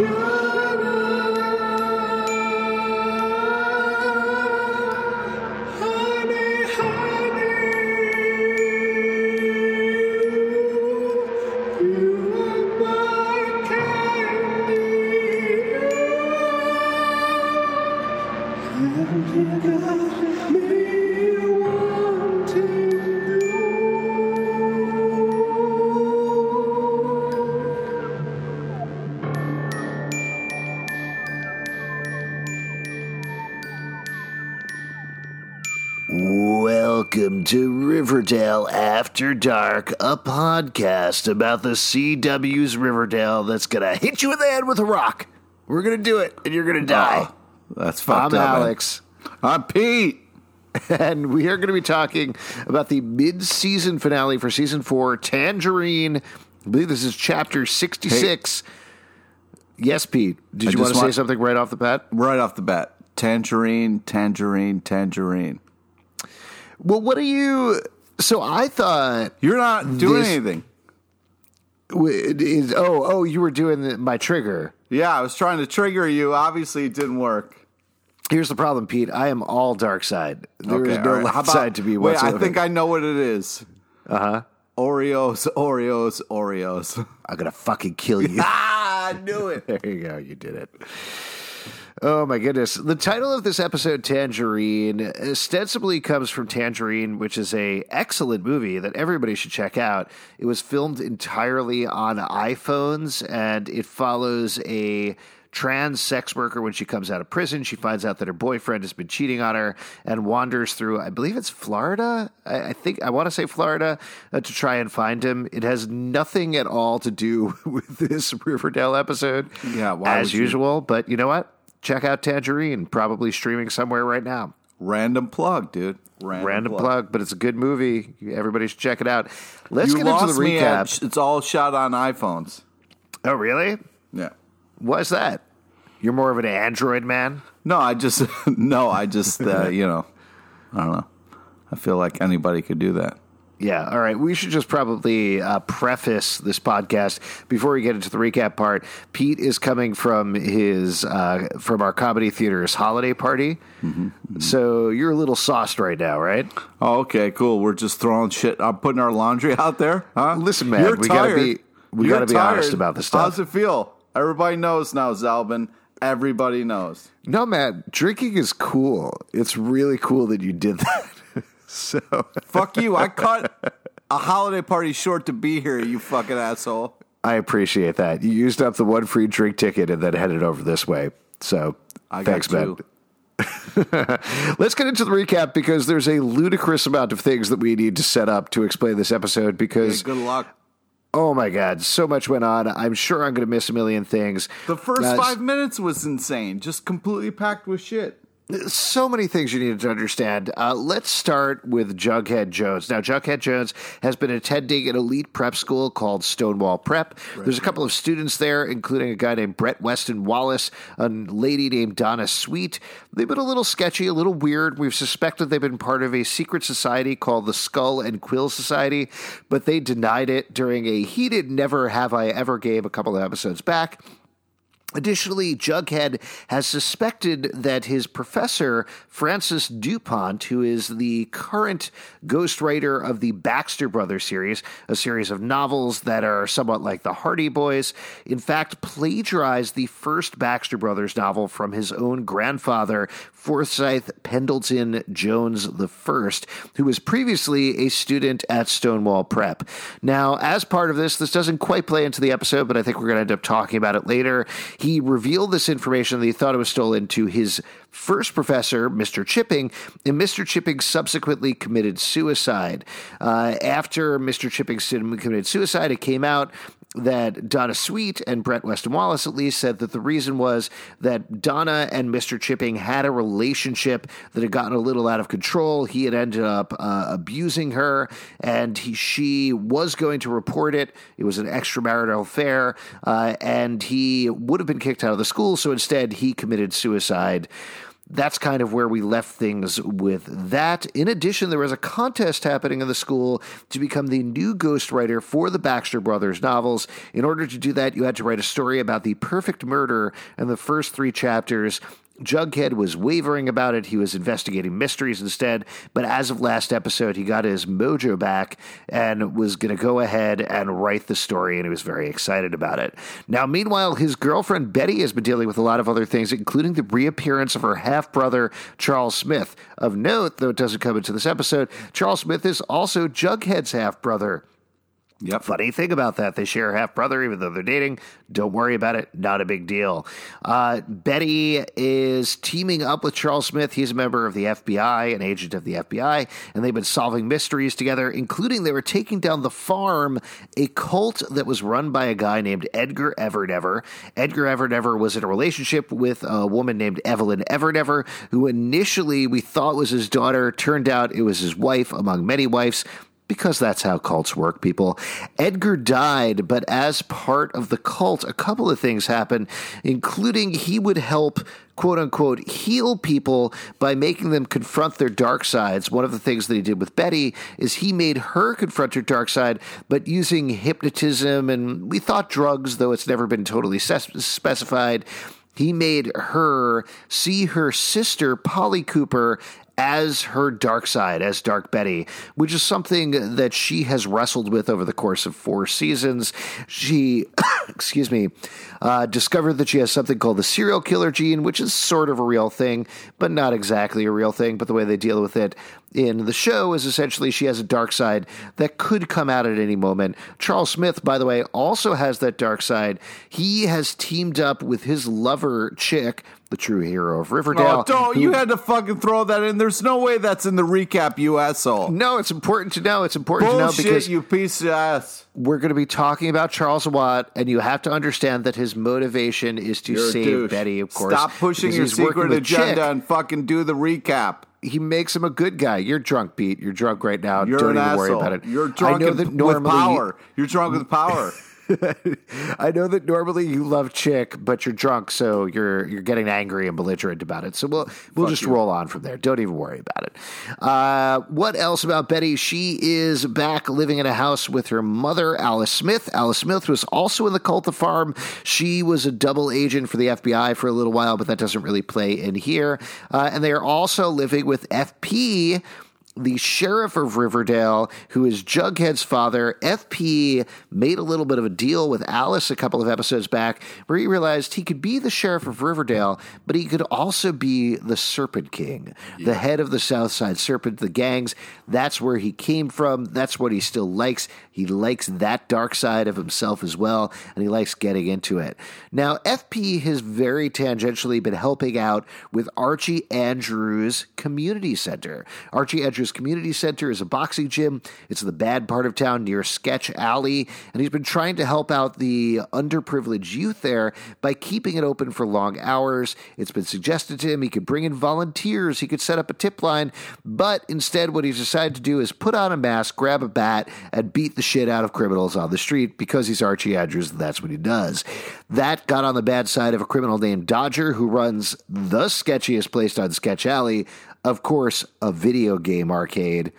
Welcome Riverdale After Dark, a podcast about the CW's Riverdale that's gonna hit you in the head with a rock. We're gonna do it, and you're gonna oh, die. Oh, that's fucked I'm up. man. Alex, I'm Pete. and we are gonna be talking about the mid-season finale for season four, Tangerine. I believe this is chapter sixty-six. Yes, Pete. Did I you want to say want- something right off the bat? Right off the bat. Tangerine, tangerine, tangerine. Well, what are you? So I thought You're not doing This- anything. is oh oh you were doing the, my trigger. Yeah, I was trying to trigger you. Obviously, it didn't work. Here's the problem, Pete. I am all dark side. There is all no right. light about- side to me Wait. I think I know what it is. Uh huh. Oreos, Oreos, Oreos. I'm gonna fucking kill you. ah, I knew it. there you go. You did it. Oh my goodness. The title of this episode, Tangerine, ostensibly comes from Tangerine, which is a excellent movie that everybody should check out. It was filmed entirely on iPhones and it follows a trans sex worker when she comes out of prison. She finds out that her boyfriend has been cheating on her and wanders through, I believe it's Florida. I, I think, I want to say Florida uh, to try and find him. It has nothing at all to do with this Riverdale episode. Yeah, why as would you? usual. But you know what? Check out Tangerine, probably streaming somewhere right now. Random plug, dude. Random, Random plug. but it's a good movie. Everybody should check it out. Let's You get into the me at- recap. it's all shot on iPhones. oh, really? Yeah. What's that? You're more of an Android man? No, I just no, I just uh, you know, I don't know. I feel like anybody could do that. Yeah. All right. We should just probably uh, preface this podcast before we get into the recap part. Pete is coming from his uh, from our comedy theater's holiday party, so you're a little sauced right now, right? Oh, okay, cool. We're just throwing shit. I'm putting our laundry out there, huh? Listen, man, we gotta be- we You're gotta be honest about this stuff. How's it feel? Everybody knows now, Zalbin. Everybody knows. No, man, drinking is cool. It's really cool that you did that. So, Fuck you. I cut a holiday party short to be here. You fucking asshole. I appreciate that. You used up the one free drink ticket and then headed over this way. So, I thanks, man. Let's get into the recap because there's a ludicrous amount of things that we need to set up to explain this episode because, Good luck. oh my God, so much went on. I'm sure I'm going to miss a million things. The first Uh, five minutes was insane. Just completely packed with shit. So many things you needed to understand. Uh, let's start with Jughead Jones. Now, Jughead Jones has been attending an elite prep school called Stonewall Prep. There's a couple of students there, including a guy named Brett Weston Wallace, a lady named Donna Sweet. They've been a little sketchy, a little weird. We've suspected they've been part of a secret society called the Skull and Quill Society, but they denied it during a heated Never Have I Ever game a couple of episodes back. Additionally, Jughead has suspected that his professor, Francis DuPont, who is the current ghostwriter of the Baxter Brothers series, a series of novels that are somewhat like the Hardy Boys, in fact plagiarized the first Baxter Brothers novel from his own grandfather, Forsyth Pendleton Jones I, who was previously a student at Stonewall Prep. Now, as part of this, this doesn't quite play into the episode, but I think we're going to end up talking about it later. He revealed this information that he thought it was stolen to his first professor, Mr. Chipping, and Mr. Chipping subsequently committed suicide. Uh, after Mr. Chipping committed suicide, it came out that Donna Sweet and Brett Weston Wallace at least said that the reason was that Donna and Mr. Chipping had a relationship that had gotten a little out of control. He had ended up uh, abusing her, and he, she was going to report it. It was an extramarital affair, uh, and he would have been kicked out of the school. So instead, he committed suicide. That's kind of where we left things with that. In addition, there was a contest happening in the school to become the new ghostwriter for the Baxter Brothers novels. In order to do that, you had to write a story about the perfect murder in the first three chapters. Jughead was wavering about it. He was investigating mysteries instead. But as of last episode, he got his mojo back and was going to go ahead and write the story, and he was very excited about it. Now, meanwhile, his girlfriend Betty has been dealing with a lot of other things, including the reappearance of her half brother, Charles Smith. Of note, though it doesn't come into this episode, Charles Smith is also Jughead's half brother. Yep. Funny thing about that, they share a half brother, even though they're dating. Don't worry about it. Not a big deal. Uh, Betty is teaming up with Charles Smith. He's a member of the FBI, an agent of the FBI, and they've been solving mysteries together, including they were taking down the farm, a cult that was run by a guy named Edgar Evernever. Edgar Evernever was in a relationship with a woman named Evelyn Evernever, who initially we thought was his daughter. Turned out it was his wife, among many wives because that's how cults work, people. Edgar died, but as part of the cult, a couple of things happened, including he would help quote unquote heal people by making them confront their dark sides. One of the things that he did with Betty is he made her confront her dark side, but using hypnotism and we thought drugs, though it's never been totally specified. He made her see her sister, Polly Cooper, as her dark side, as Dark Betty, which is something that she has wrestled with over the course of four seasons. She, excuse me, uh, discovered that she has something called the serial killer gene, which is sort of a real thing, but not exactly a real thing. But the way they deal with it in the show is essentially she has a dark side that could come out at any moment. Charles Smith, by the way, also has that dark side. He has teamed up with his lover Chic the true hero of Riverdale. Oh, don't, who, you had to fucking throw that in. There's no way that's in the recap, you asshole. No, it's important to know. It's important Bullshit, to know because you piece of ass. We're going to be talking about Charles Watt, and you have to understand that his motivation is to You're save Betty. Of course, stop pushing your secret agenda Chic. and fucking do the recap he makes him a good guy. You're drunk, Pete. You're drunk right now. You're Don't even asshole. worry about it. You're drunk I know that normally, with power. You're drunk with power. I know that normally you love Chic, but you're drunk, so you're you're getting angry and belligerent about it. So we'll we'll Fuck just you. roll on from there. Don't even worry about it. Uh, what else about Betty? She is back living in a house with her mother, Alice Smith. Alice Smith was also in the cult of farm. She was a double agent for the FBI for a little while, but that doesn't really play in here. Uh, and they are also living with FP the sheriff of Riverdale, who is Jughead's father, FP made a little bit of a deal with Alice a couple of episodes back where he realized he could be the sheriff of Riverdale, but he could also be the Serpent King, yeah. the head of the South Side Serpent, the gangs. That's where he came from. That's what he still likes. He likes that dark side of himself as well, and he likes getting into it. Now, FP has very tangentially been helping out with Archie Andrews Community Center. Archie Andrews Community Center is a boxing gym. It's in the bad part of town near Sketch Alley, and he's been trying to help out the underprivileged youth there by keeping it open for long hours. It's been suggested to him he could bring in volunteers, he could set up a tip line, but instead, what he's decided to do is put on a mask, grab a bat, and beat the shit out of criminals on the street because he's Archie Andrews. and That's what he does. That got on the bad side of a criminal named Dodger who runs the sketchiest place on Sketch Alley. Of course, a video game arcade.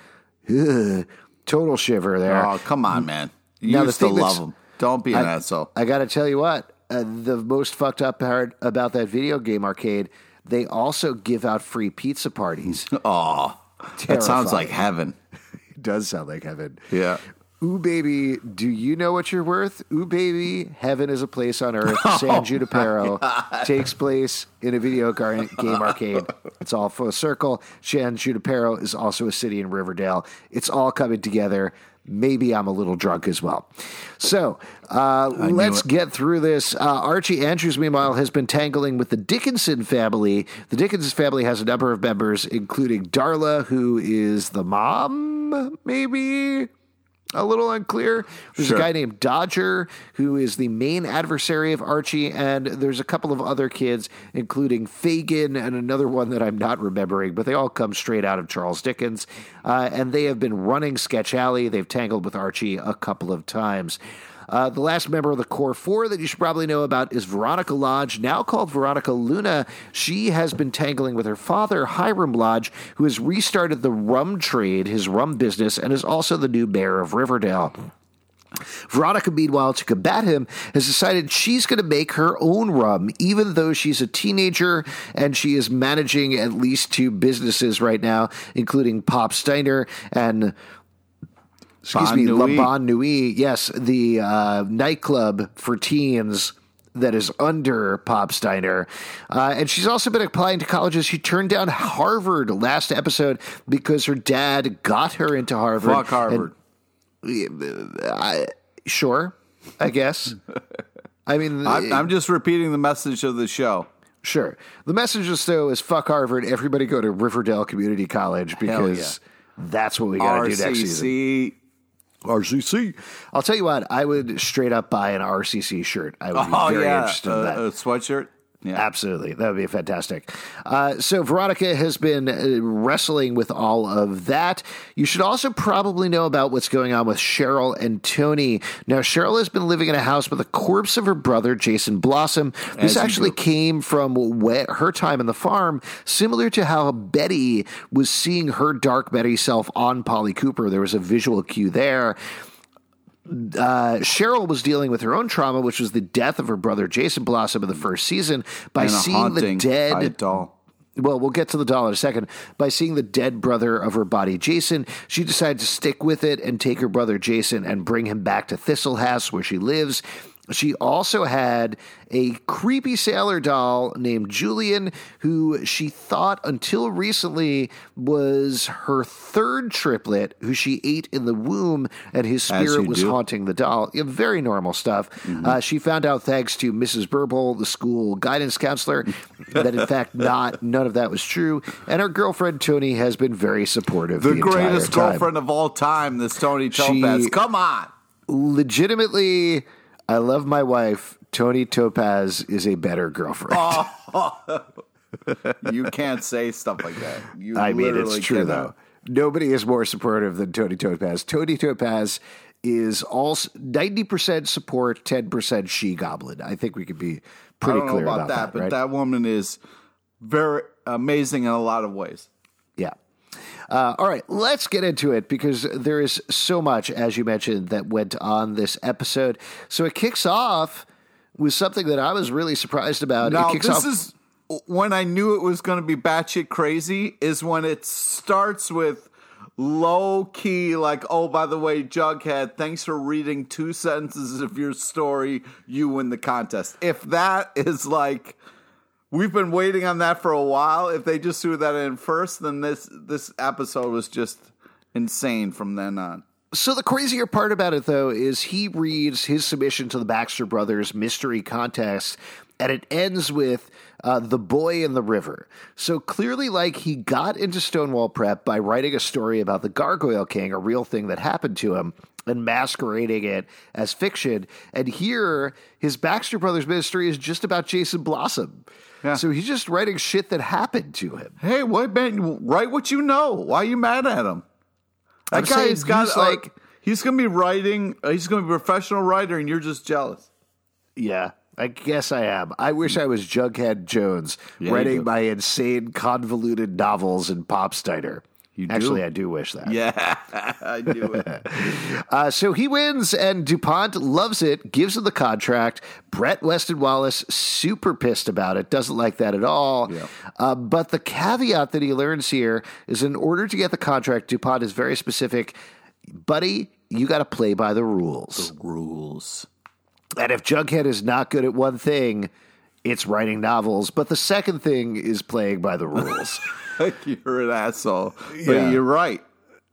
Ugh, total shiver there. Oh, come on, man. You now, used to love them. Don't be an I, asshole. I got to tell you what. Uh, the most fucked up part about that video game arcade, they also give out free pizza parties. Oh, that sounds like heaven. it does sound like heaven. Yeah. Ooh, baby, do you know what you're worth? Ooh, baby, heaven is a place on earth. Oh San Junipero takes place in a video game arcade. It's all full circle. San Junipero is also a city in Riverdale. It's all coming together. Maybe I'm a little drunk as well. So uh, let's it. get through this. Uh, Archie Andrews, meanwhile, has been tangling with the Dickinson family. The Dickinson family has a number of members, including Darla, who is the mom, maybe a little unclear. There's sure. a guy named Dodger who is the main adversary of Archie, and there's a couple of other kids, including Fagin and another one that I'm not remembering, but they all come straight out of Charles Dickens. Uh, and they have been running Sketch Alley. They've tangled with Archie a couple of times. Uh, the last member of the core four that you should probably know about is Veronica Lodge, now called Veronica Luna. She has been tangling with her father, Hiram Lodge, who has restarted the rum trade, his rum business, and is also the new mayor of Riverdale. Veronica, meanwhile, to combat him, has decided she's going to make her own rum, even though she's a teenager and she is managing at least two businesses right now, including Pop Steiner and. Excuse Bon me, La Nuit. Bon Nuit. Yes, the uh, nightclub for teens that is under Pop Steiner. Uh, and she's also been applying to colleges. She turned down Harvard last episode because her dad got her into Harvard. Fuck Harvard. I, sure, I guess. I mean, I'm, I'm just repeating the message of the show. sure. The message is though is fuck Harvard. Everybody go to Riverdale Community College because that's what we got to do next season. RCC. I'll tell you what. I would straight up buy an RCC shirt. I would be Oh very yeah, interested in that. a sweatshirt. Yeah. Absolutely. That would be fantastic. Uh, so, Veronica has been uh, wrestling with all of that. You should also probably know about what's going on with Cheryl and Toni. Now, Cheryl has been living in a house with the corpse of her brother, Jason Blossom. This As actually came from her time in the farm, similar to how Betty was seeing her dark Betty self on Polly Cooper. There was a visual cue there uh, Cheryl was dealing with her own trauma, which was the death of her brother Jason Blossom in the first season, by seeing the dead. doll. Well, we'll get to the doll in a second. By seeing the dead brother of her body, Jason, she decided to stick with it and take her brother Jason and bring him back to Thistle House, where she lives. She also had a creepy sailor doll named Julian, who she thought until recently was her third triplet, who she ate in the womb, and his spirit was do. haunting the doll. Yeah, very normal stuff. Uh, she found out, thanks to Mrs. Burble, the school guidance counselor, that in fact not none of that was true. And her girlfriend Toni has been very supportive. The, The, greatest girlfriend of all time, this Toni Topaz. She- Come on. Legitimately, I love my wife. Toni Topaz is a better girlfriend. Oh. You can't say stuff like that. You I mean, it's true cannot. though. Nobody is more supportive than Toni Topaz. Toni Topaz is all ninety percent support, ten percent she goblin. I think we could be I pretty clear about, that, but right? that woman is very amazing in a lot of ways. Uh, all right, let's get into it because there is so much, as you mentioned, that went on this episode. So it kicks off with something that I was really surprised about. Now, it kicks this off. is when I knew it was going to be batshit crazy. Is when it starts with low key, like, oh, by the way, Jughead, thanks for reading two sentences of your story. You win the contest. If that is like. We've been waiting on that for a while. If they just threw that in first, then this this episode was just insane from then on. So the crazier part about it, though, is he reads his submission to the Baxter Brothers mystery contest, and it ends with uh, the boy in the river. So clearly, like he got into Stonewall Prep by writing a story about the Gargoyle King, a real thing that happened to him, and masquerading it as fiction. And here, his Baxter Brothers mystery is just about Jason Blossom. Yeah. So he's just writing shit that happened to him. Hey, what man? Write what you know. Why are you mad at him? That I'm guy's got he's like like- he's gonna be writing. He's gonna be a professional writer, and you're just jealous. Yeah, I guess I am. I wish I was Jughead Jones Yeah, writing my insane, convoluted novels in Pop You do? Actually, I do wish that. Yeah, I do it. Uh, so he wins, and DuPont loves it, gives him the contract. Brett Weston Wallace, super pissed about it, doesn't like that at all. Yeah. Uh, but the caveat that he learns here is in order to get the contract, DuPont is very specific. Buddy, you got to play by the rules. Rules. And if Jughead is not good at one thing, it's writing novels. But the second thing is playing by the rules. you're an asshole, Yeah. but you're right.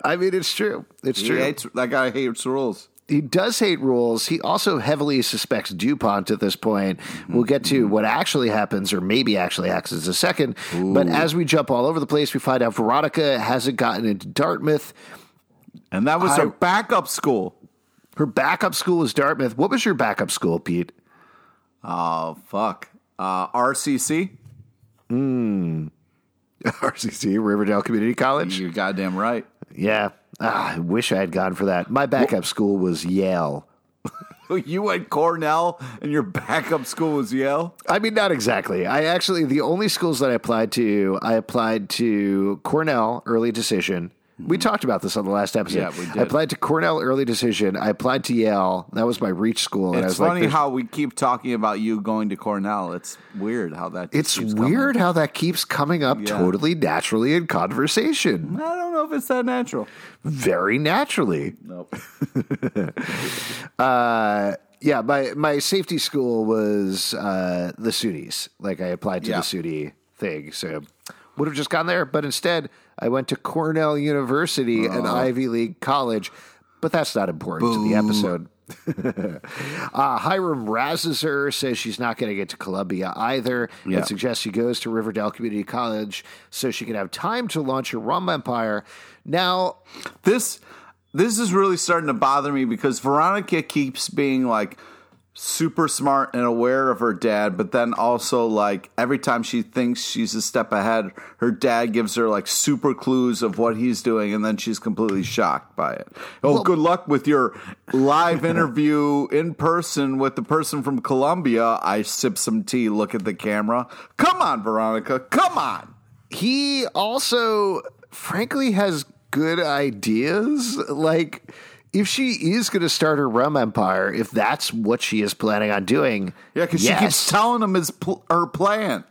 I mean, it's true. It's He true. hates, that guy hates rules. he does hate rules. He also heavily suspects DuPont at this point. We'll get to what actually happens, or maybe actually happens in a second. But as we jump all over the place, we find out Veronica hasn't gotten into Dartmouth. And that was I- her backup school. Her backup school is Dartmouth. What was your backup school, Pete? Oh fuck. Uh, RCC. RCC, Riverdale Community College. You're goddamn right. Yeah. Ah, I wish I had gone for that. My backup school was Yale. you went Cornell and your backup school was Yale? I mean, not exactly. I actually, the only schools that I applied to, I applied to Cornell, early decision. We talked about this on the last episode. Yeah, we did. I applied to Cornell early decision. I applied to Yale. That was my reach school. And I It's was funny like, how we keep talking about you going to Cornell. It's weird how that. it's keeps coming. weird how that keeps coming up Yeah. totally naturally in conversation. I don't know if it's that natural. Very naturally. Nope. Uh, yeah, my, my safety school was uh, the SUNYs. Like I applied to Yeah. the SUNY thing. So would have just gone there. But instead, I went to Cornell University, an Ivy League college. But that's not important to the episode. uh, Hiram Razazer says she's not going to get to Columbia either Yeah. and suggests she goes to Riverdale Community College so she can have time to launch her rum empire. Now, This this is really starting to bother me because Veronica keeps being like super smart and aware of her dad, but then also like every time she thinks she's a step ahead, her dad gives her like super clues of what he's doing, and then she's completely shocked by it. Oh, good luck with your live interview in person with the person from Columbia. I sip some tea, look at the camera. Come on, Veronica, come on. he also frankly has good ideas like if she is going to start her rum empire if that's what she is planning on doing Yeah, because yes. she keeps telling him his pl- her plan.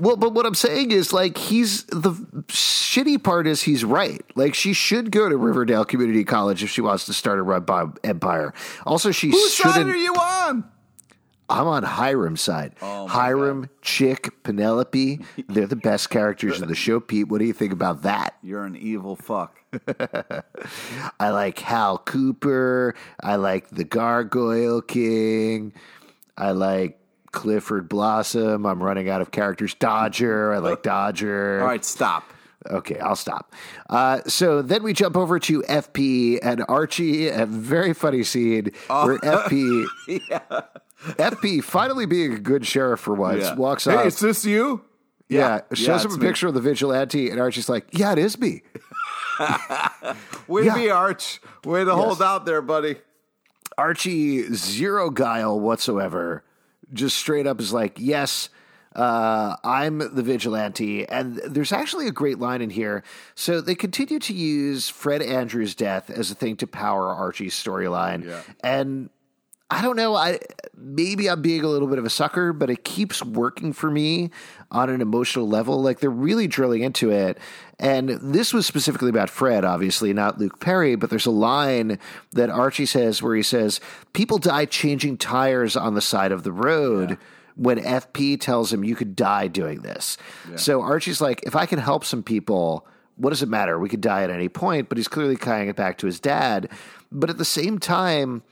well but what i'm saying is like he's the shitty part is he's right like she should go to riverdale community college if she wants to start a rum empire also she Whose side are you on? i'm on hiram's side Oh, hiram Chic penelope they're the best characters in the show pete what do you think about that You're an evil fuck. I like Hal Cooper. I like the Gargoyle King. I like Clifford Blossom. I'm running out of characters. Dodger. I like Dodger. All right, stop. Okay, I'll stop. Uh, so then we jump over to FP and Archie. A very funny scene where FP, FP, finally being a good sheriff for once, walks up. Hey, up. is this you? yeah, yeah, shows him a me. picture of the vigilante, and Archie's like, "Yeah, it is me." Way Yeah. to be, Arch. Way to hold out there, buddy. Archie, zero guile whatsoever, just straight up is like, yes, uh, I'm the vigilante. And there's actually a great line in here. So they continue to use Fred Andrews' death as a thing to power Archie's storyline. Yeah. And I don't know. I maybe I'm being a little bit of a sucker, but it keeps working for me on an emotional level. Like they're really drilling into it. And this was specifically about Fred, obviously, not Luke Perry, but there's a line that Archie says where he says, People die changing tires on the side of the road. When FP tells him you could die doing this. So Archie's like, if I can help some people, what does it matter? We could die at any point, but he's clearly tying it back to his dad. But at the same time,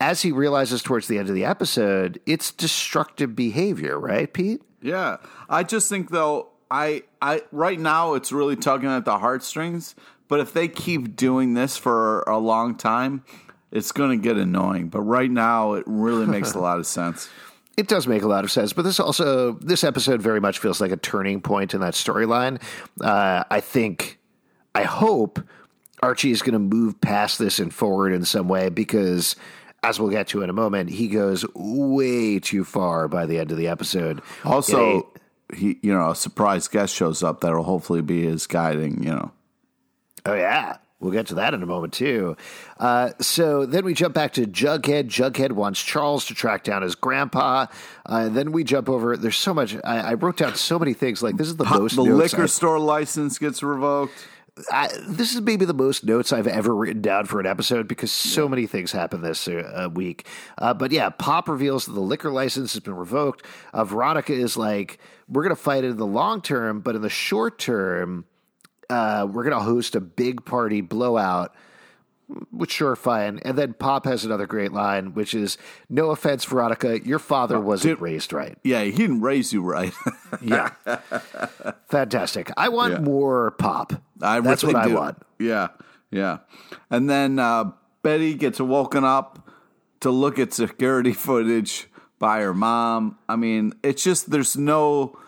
as he realizes towards the end of the episode, it's destructive behavior, right, Pete? Yeah. I just think though, I I right now it's really tugging at the heartstrings, but if they keep doing this for a long time, it's going to get annoying. But right now it really makes a lot of sense. It does make a lot of sense, but this also this episode very much feels like a turning point in that storyline. Uh, I think, I hope Archie is going to move past this and forward in some way because, as we'll get to in a moment, he goes way too far by the end of the episode. Also, he you know, a surprise guest shows up that'll hopefully be his guiding, you know. Oh yeah. We'll get to that in a moment too. Uh, so then we jump back to Jughead. Jughead wants Charles to track down his grandpa. Uh, then we jump over. There's so much. I, I wrote down so many things. Like this is the most the liquor I- store license gets revoked. I, this is maybe the most notes I've ever written down for an episode because so many things happened this uh, week. Uh, but yeah, Pop reveals that the liquor license has been revoked. Uh, Veronica is like, we're going to fight it in the long term, but in the short term, uh, we're going to host a big party blowout. Which sure, fine. And then Pop has another great line, which is, "No offense, Veronica, your father wasn't did- raised right." Yeah, he didn't raise you right. Yeah, fantastic. I want Yeah. more Pop. I That's what I do. want. Yeah, yeah. And then uh, Betty gets woken up to look at security footage by her mom. I mean, it's just there's no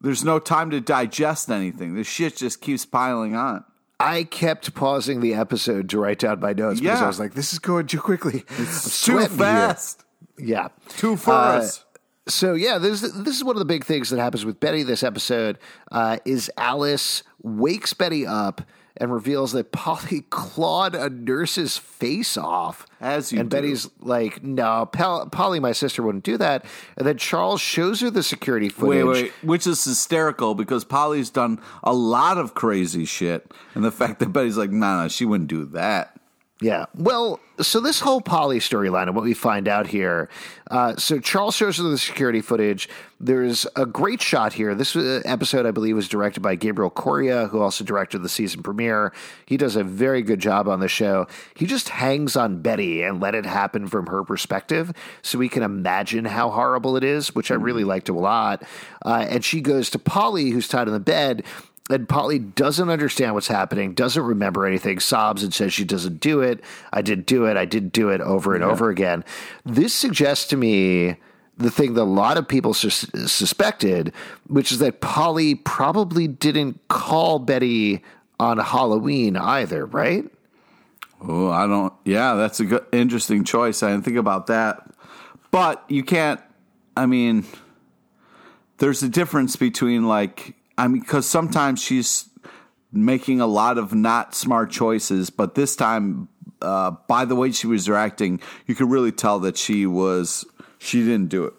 there's no time to digest anything. This shit just keeps piling on. I kept pausing the episode to write down my notes because I was like, "This is going too quickly. It's too fast. Yeah, Too fast. so yeah, this this is one of the big things that happens with Betty this episode. Uh, is Alice wakes Betty up and reveals that Polly clawed a nurse's face off. As you and do. Betty's like, "No, Pol- Polly, my sister wouldn't do that." And then Charles shows her the security footage. Wait, wait, which is hysterical because Polly's done a lot of crazy shit, and the fact that Betty's like, "No, no, she wouldn't do that." Yeah. Well, so this whole Polly storyline and what we find out here. Uh, so Charles shows us the security footage. There's a great shot here. This uh, episode, I believe, was directed by Gabriel Correa, who also directed the season premiere. He does a very good job on the show. He just hangs on Betty and let it happen from her perspective so we can imagine how horrible it is, which I really liked a lot. Uh, and she goes to Polly, who's tied in the bed, and Polly doesn't understand what's happening, doesn't remember anything, sobs and says she doesn't do it. I didn't do it. I didn't do it over and over again. This suggests to me the thing that a lot of people sus- suspected, which is that Polly probably didn't call Betty on Halloween either, right? Oh, I don't. Yeah, that's a good, interesting choice. I didn't think about that. But you can't. I mean, there's a difference between like. I mean, because sometimes she's making a lot of not smart choices, but this time, uh, by the way she was reacting, you could really tell that she was. She didn't do it.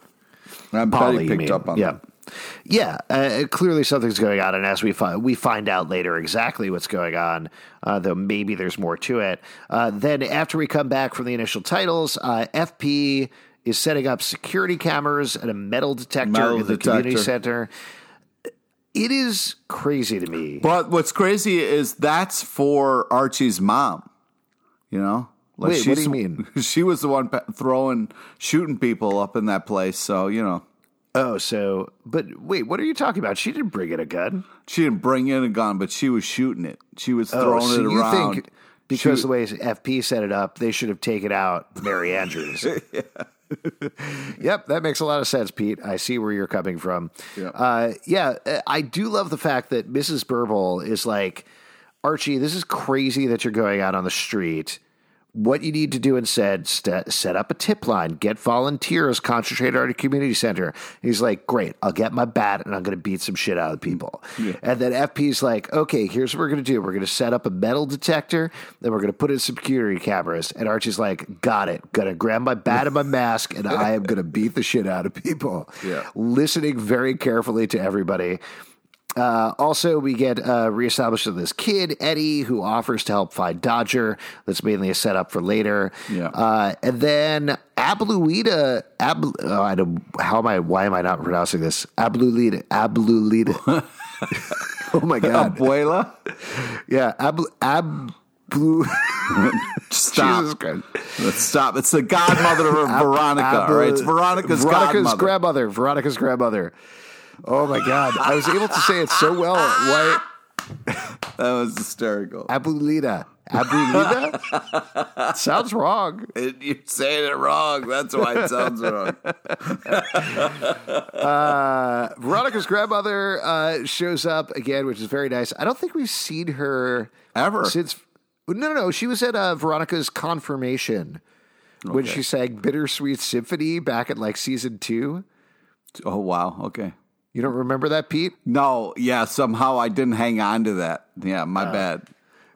And Polly, picked mean. up on yeah. that. Yeah, uh, clearly something's going on, and as we find, we find out later exactly what's going on, uh, though maybe there's more to it. Uh, then, after we come back from the initial titles, uh, FP is setting up security cameras and a metal detector Metal in the community center. It is crazy to me. But what's crazy is that's for Archie's mom. You know, like Wait, what do you mean? She was the one throwing, shooting people up in that place. So you know, Oh, so but wait, what are you talking about? She didn't bring in a gun. she didn't bring in a gun, but she was shooting it. She was Oh, throwing so it you around. think because She- the way FP set it up, they should have taken out Mary Andrews. yep, that makes a lot of sense, Pete. I see where you're coming from. Yeah. Uh, yeah, uh, I do love the fact that Mrs. Burble is like, Archie, this is crazy that you're going out on the street. What you need to do instead, st- set up a tip line, get volunteers, concentrate at a community center. He's like, great, I'll get my bat and I'm going to beat some shit out of people. And then FP's like, okay, here's what we're going to do. We're going to set up a metal detector, then we're going to put in security cameras. And Archie's like, got it. Going to grab my bat and my mask and I am going to beat the shit out of people. Yeah. Listening very carefully to everybody. Uh, also, we get uh, reestablished with this kid, Eddie, who offers to help find Dodger. That's mainly a setup for later. Yeah. Uh, and then Abluita, Ab, oh, I don't, how am I, why am I not pronouncing this? Ablulita, Ablulita. oh my God. Abuela, yeah. Ab, Ablu, stop. Jesus Christ. Let's stop. It's the godmother of Veronica. Ab- all right, it's Veronica's, Veronica's godmother. grandmother. Veronica's grandmother. Oh my God. I was able to say it so well. Why? that was hysterical. Abulita. Abulita? Sounds wrong. It- You're saying it wrong. That's why it sounds wrong. Uh, Veronica's grandmother uh, shows up again, which is very nice. I don't think we've seen her Ever. since. No, no, no. She was at uh, Veronica's confirmation when she sang "Bittersweet Symphony" back at like season two. Oh wow. Okay. You don't remember that, Pete? No. Yeah. Somehow I didn't hang on to that. Yeah. My bad.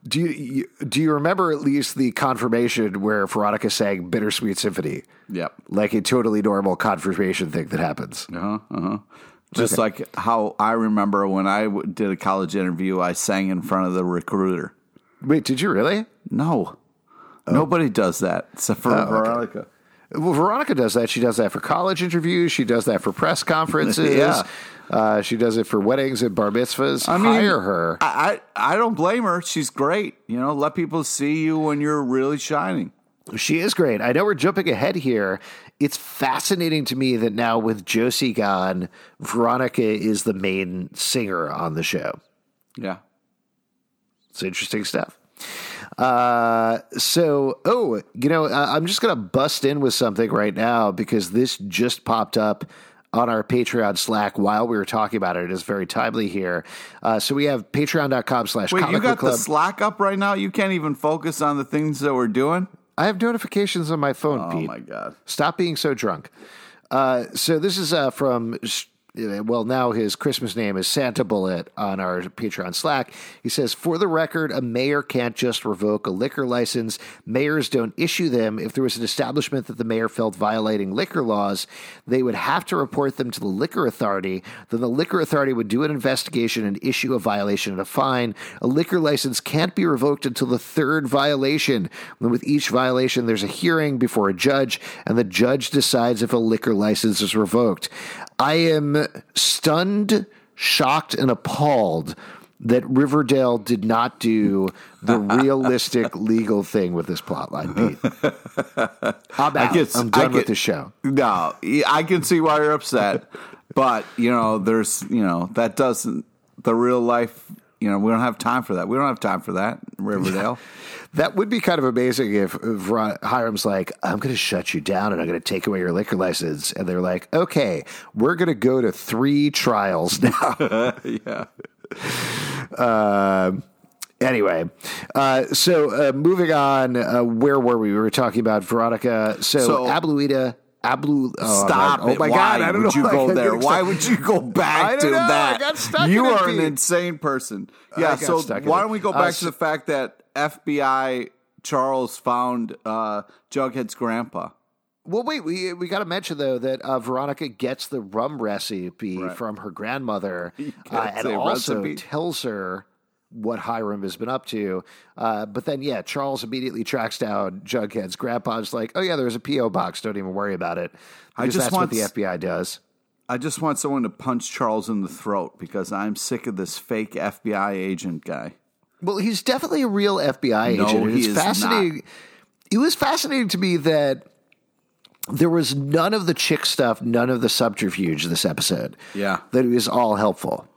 Do you, do you remember at least the confirmation where Veronica sang "Bittersweet Symphony"? Yep. Like a totally normal confirmation thing that happens. Uh huh. Uh huh. Just like how I remember when I w- did a college interview, I sang in front of the recruiter. Wait, did you really? No. Nobody does that except for Veronica. Well, Veronica does that. She does that for college interviews. She does that for press conferences. Yeah. Uh, she does it for weddings and bar mitzvahs. I mean, Hire her. I, I I don't blame her. She's great. You know, let people see you when you're really shining. She is great. I know we're jumping ahead here. It's fascinating to me that now with Josie gone, Veronica is the main singer on the show. Yeah. It's interesting stuff. Uh, so, oh, you know, uh, I'm just going to bust in with something right now because this just popped up on our Patreon Slack while we were talking about it. It is very timely here. Uh, so we have patreon.com slash Wait, you got club. the Slack up right now? You can't even focus on the things that we're doing? I have notifications on my phone, Oh Pete. my god. Stop being so drunk. Uh, so this is uh, from. Well, now his Christmas name is Santa Bullet on our Patreon Slack. He says, For the record, a mayor can't just revoke a liquor license. Mayors don't issue them. If there was an establishment that the mayor felt violating liquor laws, they would have to report them to the liquor authority. Then the liquor authority would do an investigation and issue a violation and a fine. A liquor license can't be revoked until the third violation. And with each violation, there's a hearing before a judge, and the judge decides if a liquor license is revoked. I am stunned, shocked, and appalled that Riverdale did not do the realistic legal thing with this plotline, Pete. I'm out. guess- I'm done I with the show. No, I can see why you're upset, but you know, there's you know that doesn't the real life. You know, we don't have time for that. We don't have time for that, Riverdale. That would be kind of amazing if, if Hiram's like, I'm going to shut you down and I'm going to take away your liquor license. And they're like, okay, we're going to go to three trials now. yeah. Um, anyway, uh, so uh, moving on, uh, where were we? We were talking about Veronica. So, So-. Ablu. Oh, Stop I'm like, it! Oh my Why god! I don't would know. you go got there? Why would you go I back don't to know. I that? got stuck you in it, are an Pete. insane person. Yeah. So why it. don't we go Uh, back so- to the fact that FBI Charles found uh, Jughead's grandpa? Well, wait. We we got to mention though that uh, Veronica gets the rum recipe Right. from her grandmother, uh, and also recipe. tells her what Hiram has been up to. Uh, but then, yeah, Charles immediately tracks down Jughead's grandpa's like, "Oh yeah, there's a PO box. Don't even worry about it." I just that's want what the FBI does. I just want someone to punch Charles in the throat because I'm sick of this fake FBI agent guy. Well, he's definitely a real FBI No, agent. it's is fascinating. It was fascinating to me that there was none of the Chic stuff, none of the subterfuge this episode. Yeah. That it was all helpful.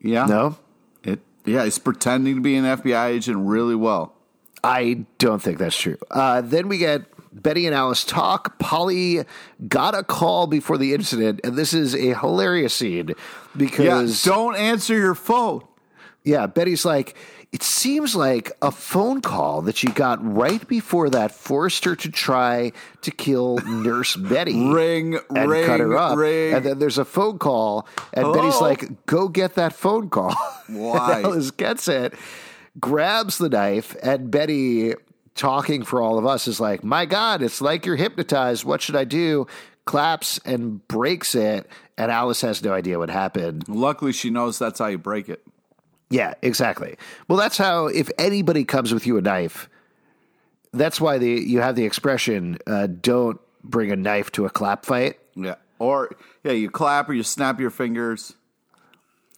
Yeah. No? It. Yeah, he's pretending to be an FBI agent really well. I don't think that's true. Uh, then we get Betty and Alice talk. Polly got a call before the incident, and this is a hilarious scene Yeah. because Don't answer your phone. Yeah, Betty's like, it seems like a phone call that she got right before that forced her to try to kill Nurse Betty. Ring, and ring, cut her up. ring. And then there's a phone call, and Betty's oh. like, go get that phone call. Why? Alice gets it, grabs the knife, and Betty, talking for all of us, is like, my God, it's like you're hypnotized. What should I do? Claps and breaks it, and Alice has no idea what happened. Luckily, she knows that's how you break it. Yeah, exactly. Well, that's how if anybody comes with you a knife, that's why the you have the expression uh, "Don't bring a knife to a clap fight." Yeah. Or yeah, you clap or you snap your fingers.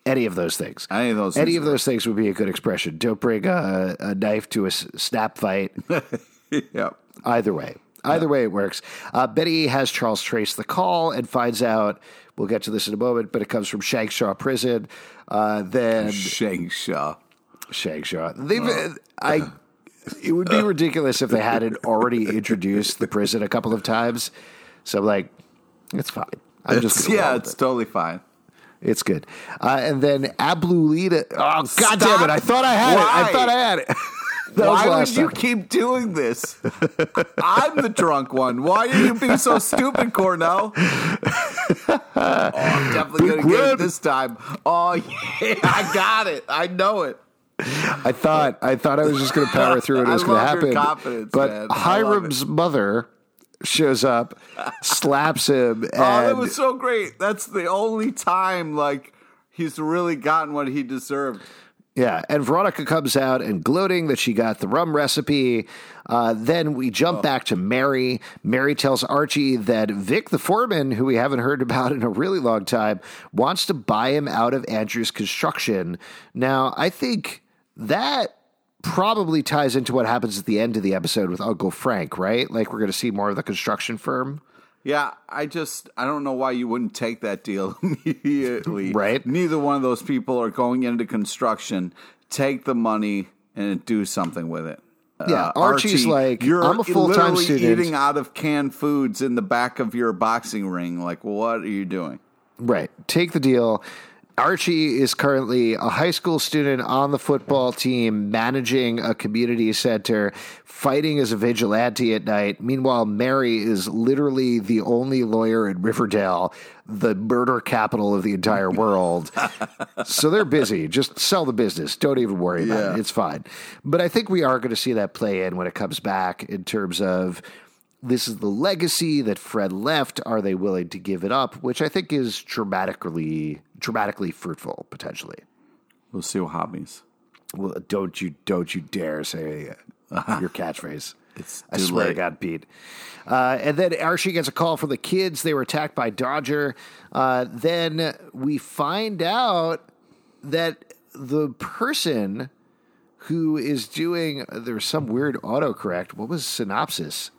Any of those things. Any of those Any things of those things would be a good expression. Don't bring a, a knife to a snap fight. yeah. Either way, either way it works. Uh, Betty has Charles trace the call and finds out. We'll get to this in a moment, but it comes from Shankshaw Prison. Uh, then Shang Shaw. Shagshaw. They've, I. It would be ridiculous if they hadn't already introduced the prison a couple of times. So I'm like, it's fine. I'm just It's, yeah, it's it. totally fine. it's good. Uh, and then Ablulita. Oh God damn it! I thought I had it. I thought I had it. Why would you time. keep doing this? I'm the drunk one. Why are you being so stupid, Cornell? oh, I'm definitely gonna get it this time. Oh yeah, I got it. I know it. I thought I thought I was just going to power through and it was going to happen. confidence, but man. Hiram's mother shows up, slaps him, and Oh, that was so great. That's the only time like he's really gotten what he deserved. Yeah, and Veronica comes out and gloating that she got the rum recipe. Uh, then we jump back to Mary. Mary tells Archie that Vic, the foreman, who we haven't heard about in a really long time, wants to buy him out of Andrew's construction. Now, I think that probably ties into what happens at the end of the episode with Uncle Frank, right? Like we're going to see more of the construction firm. Yeah, I just I don't know why you wouldn't take that deal immediately. Right. Neither one of those people are going into construction. Take the money and do something with it. Yeah, uh, Archie's Archie, like, you're I'm a full-time literally student." eating out of canned foods in the back of your boxing ring. Like, what are you doing? Right. Take the deal. Archie is currently a high school student on the football team, managing a community center, fighting as a vigilante at night. Meanwhile, Mary is literally the only lawyer in Riverdale, the murder capital of the entire world. so they're busy. Just sell the business. Don't even worry about Yeah. it. It's fine. But I think we are going to see that play in when it comes back in terms of this is the legacy that Fred left. Are they willing to give it up? Which I think is dramatically dramatically fruitful potentially. We'll see what happens. Well, don't you don't you dare say your catchphrase. It's I swear to. God, Pete. Uh, and then Archie gets a call from the kids. They were attacked by Dodger. Uh, then we find out that the person who is doing there's some weird autocorrect. What was synopsis?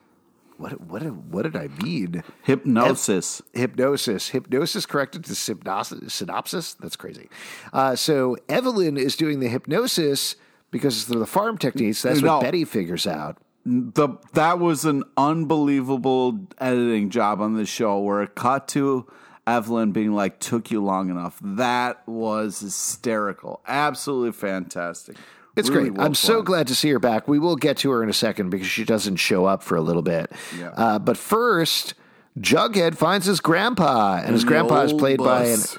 What what did, what did I mean? Hypnosis. Hypnosis. Hypnosis corrected to synopsis. synopsis? That's crazy. Uh, so Evelyn is doing the hypnosis because they're the farm techniques. That's No. what Betty figures out. the that was an unbelievable editing job on the show where it cut to Evelyn being like took you long enough. That was hysterical. Absolutely fantastic. It's Really great. well I'm so glad to see her back. We will get to her in a second because she doesn't show up for a little bit. Yeah. Uh, but first, Jughead finds his grandpa, and his grandpa is played by an bus.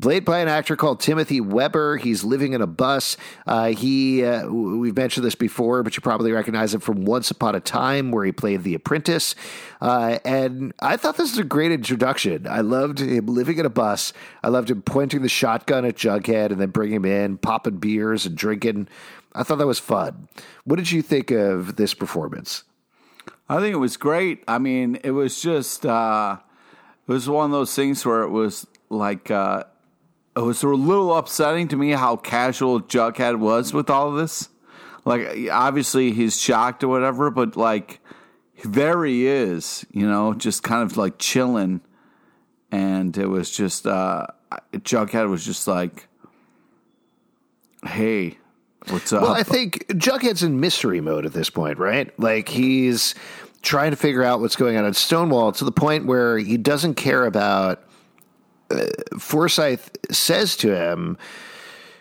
Played by an actor called Timothy Webber. He's living in a bus. Uh, he uh, we've mentioned this before, but you probably recognize him from Once Upon a Time, where he played the apprentice. Uh, and I thought this was a great introduction. I loved him living in a bus. I loved him pointing the shotgun at Jughead and then bringing him in, popping beers and drinking. I thought that was fun. What did you think of this performance? I think it was great. I mean, it was just uh it was one of those things where it was like uh it was a little upsetting to me how casual Jughead was with all of this. Like obviously he's shocked or whatever, but like there he is, you know, just kind of like chilling. And it was just uh Jughead was just like Hey, what's up? Well, I think Jughead's in mystery mode at this point, right? Like he's trying to figure out what's going on at Stonewall to the point where he doesn't care about. Forsyth says to him,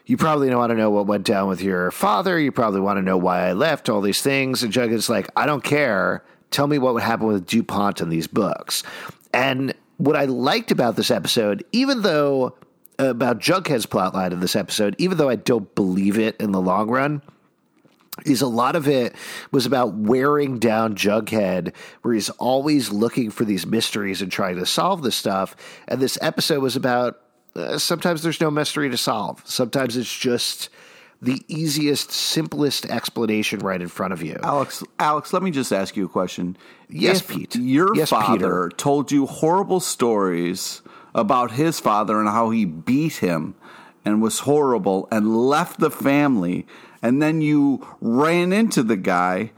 "You probably want to know what went down with your father. You probably want to know why I left. All these things." And Jughead's like, "I don't care. Tell me what would happen with Dupont in these books." And what I liked about this episode, even though about Jughead's plotline in this episode, even though I don't believe it in the long run, is a lot of it was about wearing down Jughead, where he's always looking for these mysteries and trying to solve this stuff. And this episode was about uh, sometimes there's no mystery to solve. Sometimes it's just the easiest, simplest explanation right in front of you. Alex, Alex, let me just ask you a question. Yes, if Pete. Your Yes, father Peter. told you horrible stories about his father and how he beat him and was horrible and left the family, and then you ran into the guy.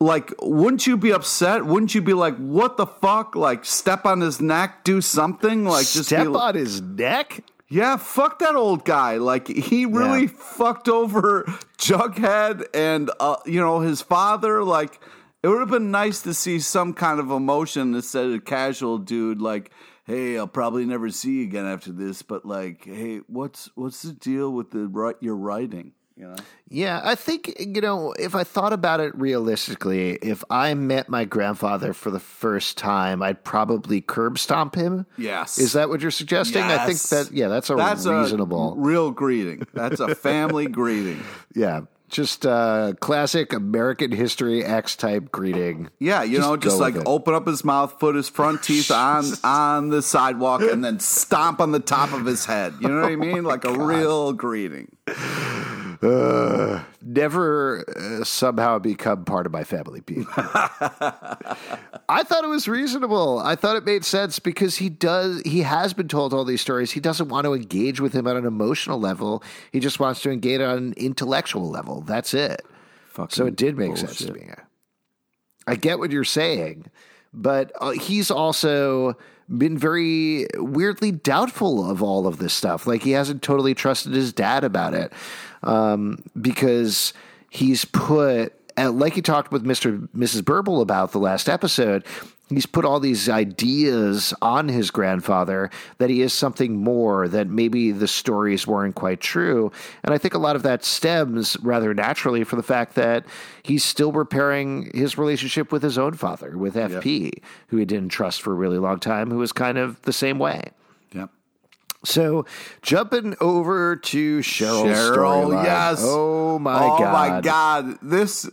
Like, wouldn't you be upset? Wouldn't you be like, "What the fuck?" Like, step on his neck, do something. Like, just Step on his neck? yeah, fuck that old guy. Like he really Yeah. fucked over Jughead and uh, you know his father. Like it would have been nice to see some kind of emotion instead of casual dude. Like, hey, I'll probably never see you again after this. But like, hey, what's what's the deal with the your writing? You know, Yeah, I think, you know, if I thought about it realistically, if I met my grandfather for the first time, I'd probably curb stomp him. Yes. Is that what you're suggesting? I think that, yeah, that's a that's reasonable. a real greeting. That's a family greeting. yeah, just uh, classic American history X type greeting. Yeah, you Just know, just like open up his mouth, put his front teeth on on the sidewalk, and then stomp on the top of his head. You know what I mean? Like a real greeting. Uh, never uh, somehow become part of my family, Pete. I thought it was reasonable. I thought it made sense because he does. He has been told all these stories. He doesn't want to engage with him on an emotional level. He just wants to engage on an intellectual level. That's it. So it did make sense to me. I get what you're saying, but uh, he's also been very weirdly doubtful of all of this stuff. Like he hasn't totally trusted his dad about it um, because he's put like he talked with Mr. Mrs. Burble about the last episode, he's put all these ideas on his grandfather that he is something more that maybe the stories weren't quite true and i think a lot of that stems rather naturally from the fact that he's still repairing his relationship with his own father with fp who he didn't trust for a really long time who was kind of the same way Yep. so jumping over to Cheryl's Cheryl, storyline. yes. Oh my oh god. my god. This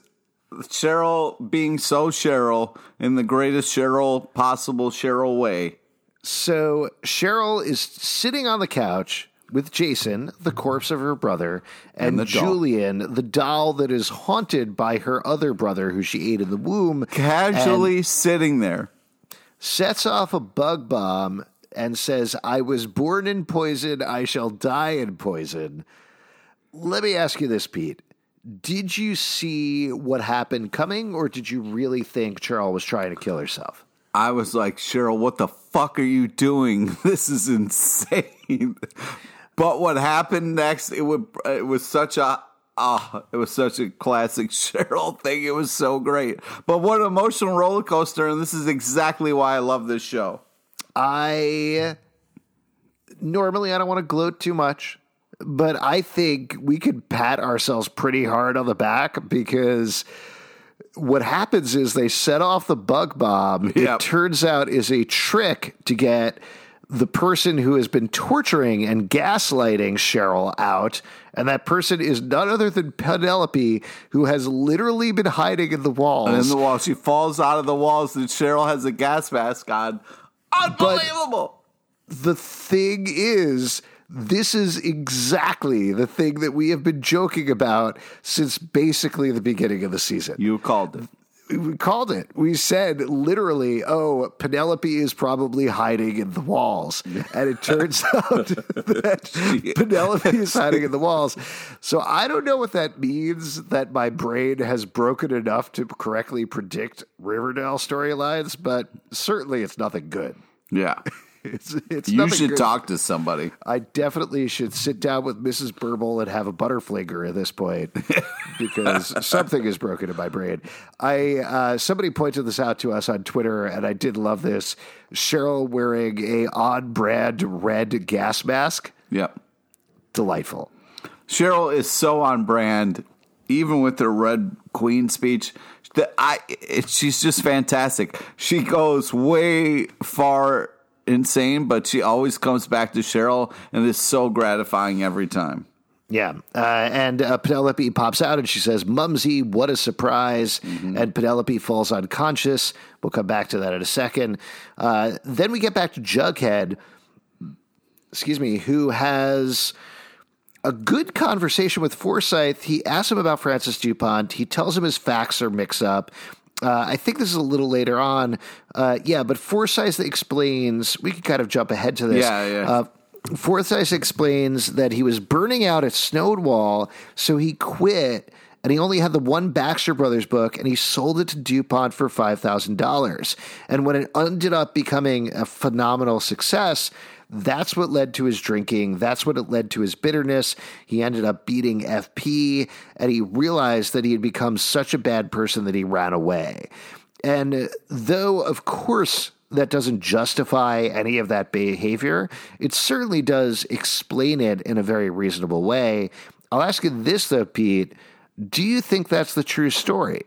Cheryl being so Cheryl in the greatest Cheryl possible Cheryl way. So Cheryl is sitting on the couch with Jason, the corpse of her brother, and, And the doll. Julian, the doll that is haunted by her other brother who she ate in the womb, Casually sitting there. sets off a bug bomb and says, I was born in poison, I shall die in poison. Let me ask you this, Pete. Did you see what happened coming, or did you really think Cheryl was trying to kill herself? I was like, Cheryl, what the fuck are you doing? This is insane. But what happened next? It would. It was such a. Ah, it was such a classic Cheryl thing. It was so great. But what an emotional roller coaster, and this is exactly why I love this show. I normally I don't want to gloat too much, but I think we could pat ourselves pretty hard on the back because what happens is they set off the bug bomb. Yep. It turns out is a trick to get the person who has been torturing and gaslighting Cheryl out. And that person is none other than Penelope, who has literally been hiding in the walls. And in the wall, she falls out of the walls, and Cheryl has a gas mask on. Unbelievable. the thing is, this is exactly the thing that we have been joking about since basically the beginning of the season. you called it. We called it. We said literally, oh, Penelope is probably hiding in the walls. And it turns out that Penelope is hiding in the walls. So I don't know what that means that my brain has broken enough to correctly predict Riverdale storylines, but certainly it's nothing good. Yeah. It's, it's You should good. talk to somebody. I definitely should sit down with Mrs. Burble and have a butterfinger at this point because something is broken in my brain. I uh, somebody pointed this out to us on Twitter, and I did love this. Cheryl wearing a on-brand red gas mask, Yep. delightful. Cheryl is so on brand, even with her Red Queen speech. That I, it, she's just fantastic. She goes way far insane, but she always comes back to Cheryl, and it's so gratifying every time. Yeah. Uh, and uh, Penelope pops out and she says, Mumsy, what a surprise. And Penelope falls unconscious. We'll come back to that in a second. Uh, then we get back to Jughead, excuse me, who has a good conversation with Forsyth. He asks him about Francis DuPont. He tells him his facts are mixed up. Uh, I think this is a little later on. Uh, yeah, but Forsyth explains, we could kind of jump ahead to this. Yeah, yeah. Uh, Forsyth explains that he was burning out at Stonewall, so he quit and he only had the one Baxter Brothers book and he sold it to DuPont for $5,000. And when it ended up becoming a phenomenal success, that's what led to his drinking. That's what it led to his bitterness. He ended up beating FP and he realized that he had become such a bad person that he ran away. And uh, though, of course, that doesn't justify any of that behavior, it certainly does explain it in a very reasonable way. I'll ask you this, though, Pete. Do you think that's the true story?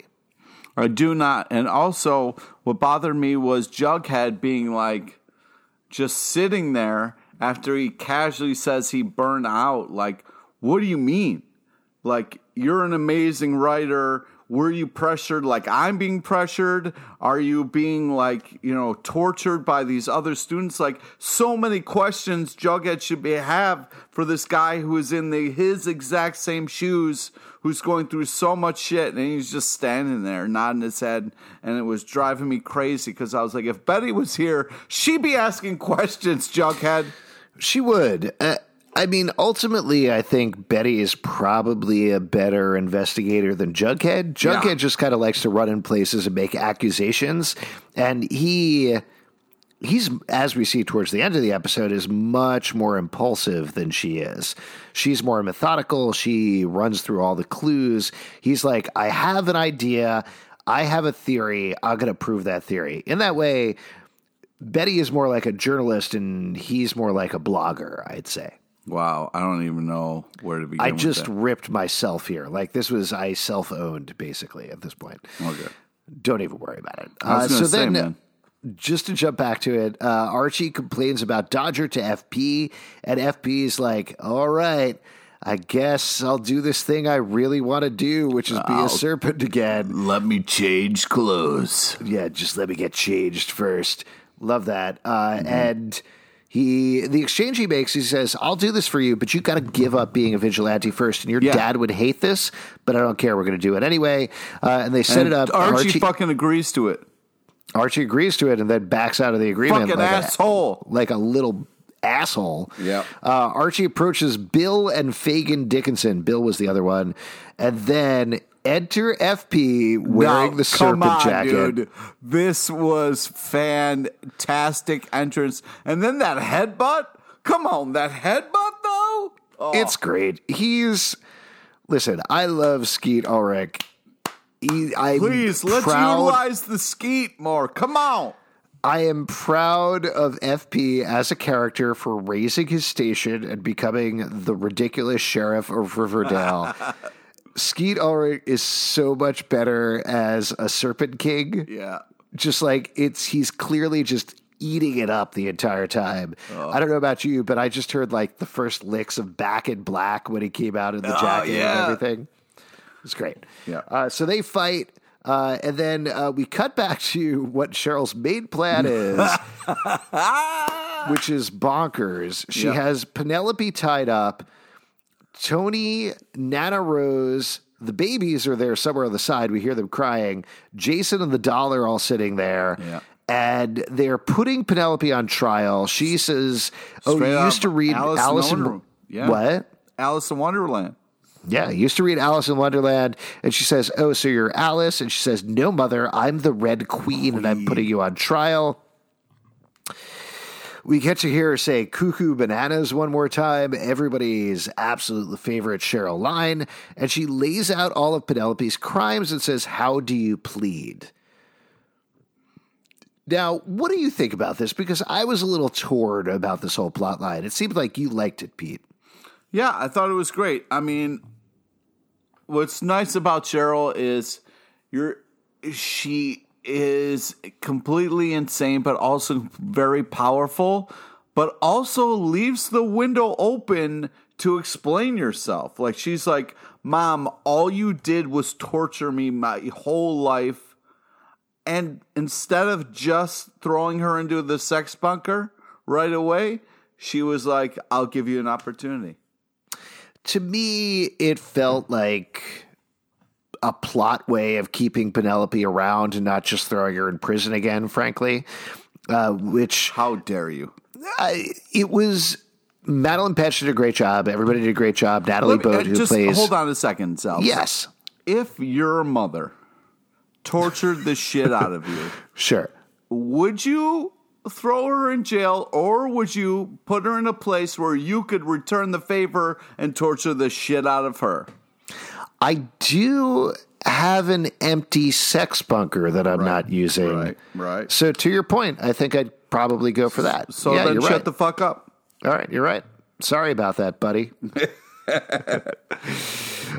I do not. And also, what bothered me was Jughead being like just sitting there after he casually says he burned out. Like, what do you mean? Like, you're an amazing writer. Were you pressured like I'm being pressured? Are you being like, you know, tortured by these other students? Like so many questions Jughead should be have for this guy who is in the his exact same shoes, who's going through so much shit, and he's just standing there nodding his head, and it was driving me crazy because I was like, if Betty was here, she'd be asking questions, Jughead. She would. Uh, I mean, ultimately, I think Betty is probably a better investigator than Jughead. Jughead Yeah. just kind of likes to run in places and make accusations. And he he's as we see towards the end of the episode is much more impulsive than she is. She's more methodical. She runs through all the clues. He's like i have an idea. I have a theory. I'm going to prove that theory. In that way betty is more like a journalist and he's more like a blogger i'd say Wow, I don't even know where to begin. i just ripped myself here like this was i self-owned basically at this point okay. don't even worry about it Uh, so say, then man. just to jump back to it, uh, Archie complains about Dodger to FP, and FP is like, "All right, I guess I'll do this thing I really want to do, which is be a serpent again." Let me change clothes. Yeah, just let me get changed first. Love that. Uh, And he, the exchange he makes, he says, "I'll do this for you, but you got to give up being a vigilante first. And your Yeah. dad would hate this, but I don't care. We're going to do it anyway." Uh, and they set And it up. Archie, fucking agrees to it. Archie agrees to it and then backs out of the agreement. Fucking like a- asshole. like a little asshole. Yep. Uh, Archie approaches Bill and Fagin Dickinson. Bill was the other one. And then enter FP wearing Now, the serpent on, jacket. dude. This was fantastic entrance, and then that headbutt. Come on, that headbutt though. Oh, It's great. He's listen. I love Skeet Ulrich. He, please let's proud, utilize the skeet more. Come on. I am proud of FP as a character for raising his station and becoming the ridiculous sheriff of Riverdale. Skeet Ulrich is so much better as a Serpent King. Yeah. Just like it's, he's clearly just eating it up the entire time. Oh. I don't know about you, but I just heard like the first licks of Back in Black when he came out in the Oh, jacket yeah. and everything. It's great. Yeah. Uh, so they fight. Uh, and then uh, we cut back to what Cheryl's main plan is, which is bonkers. She Yeah. has Penelope tied up. Toni, Nana Rose, the babies are there somewhere on the side. We hear them crying. Jason and the doll are all sitting there. Yeah. And they're putting Penelope on trial. She says, "Oh, Straight you used to read Alice in Alice in Wonder- yeah. what? Alice in Wonderland. Yeah, used to read Alice in Wonderland. And she says, Oh, so you're Alice? And she says, No, mother, I'm the Red Queen, and I'm putting you on trial. We get to hear her say cuckoo bananas one more time, everybody's absolute favorite Cheryl line. And she lays out all of Penelope's crimes and says, How do you plead? Now, what do you think about this? Because I was a little torn about this whole plot line. It seemed like you liked it, Pete. Yeah, I thought it was great. I mean, what's nice about Cheryl is you're she is completely insane, but also very powerful, but also leaves the window open to explain yourself. Like she's like, Mom, all you did was torture me my whole life. And instead of just throwing her into the sex bunker right away, she was like, I'll give you an opportunity. to me, it felt like a plot way of keeping Penelope around and not just throwing her in prison again, frankly. Uh, which How dare you? I, it was. Madelaine Petsch did a great job. Everybody did a great job. Nathalie Boltt uh, who just plays. hold on a second, Sal. Yes, If your mother tortured the shit out of you, sure. would you throw her in jail or would you put her in a place where you could return the favor and torture the shit out of her? I do have an empty sex bunker that I'm not using. right, right. So to your point, I think I'd probably go for that. So yeah, then shut right. the fuck up. All right, you're right. Sorry about that, buddy.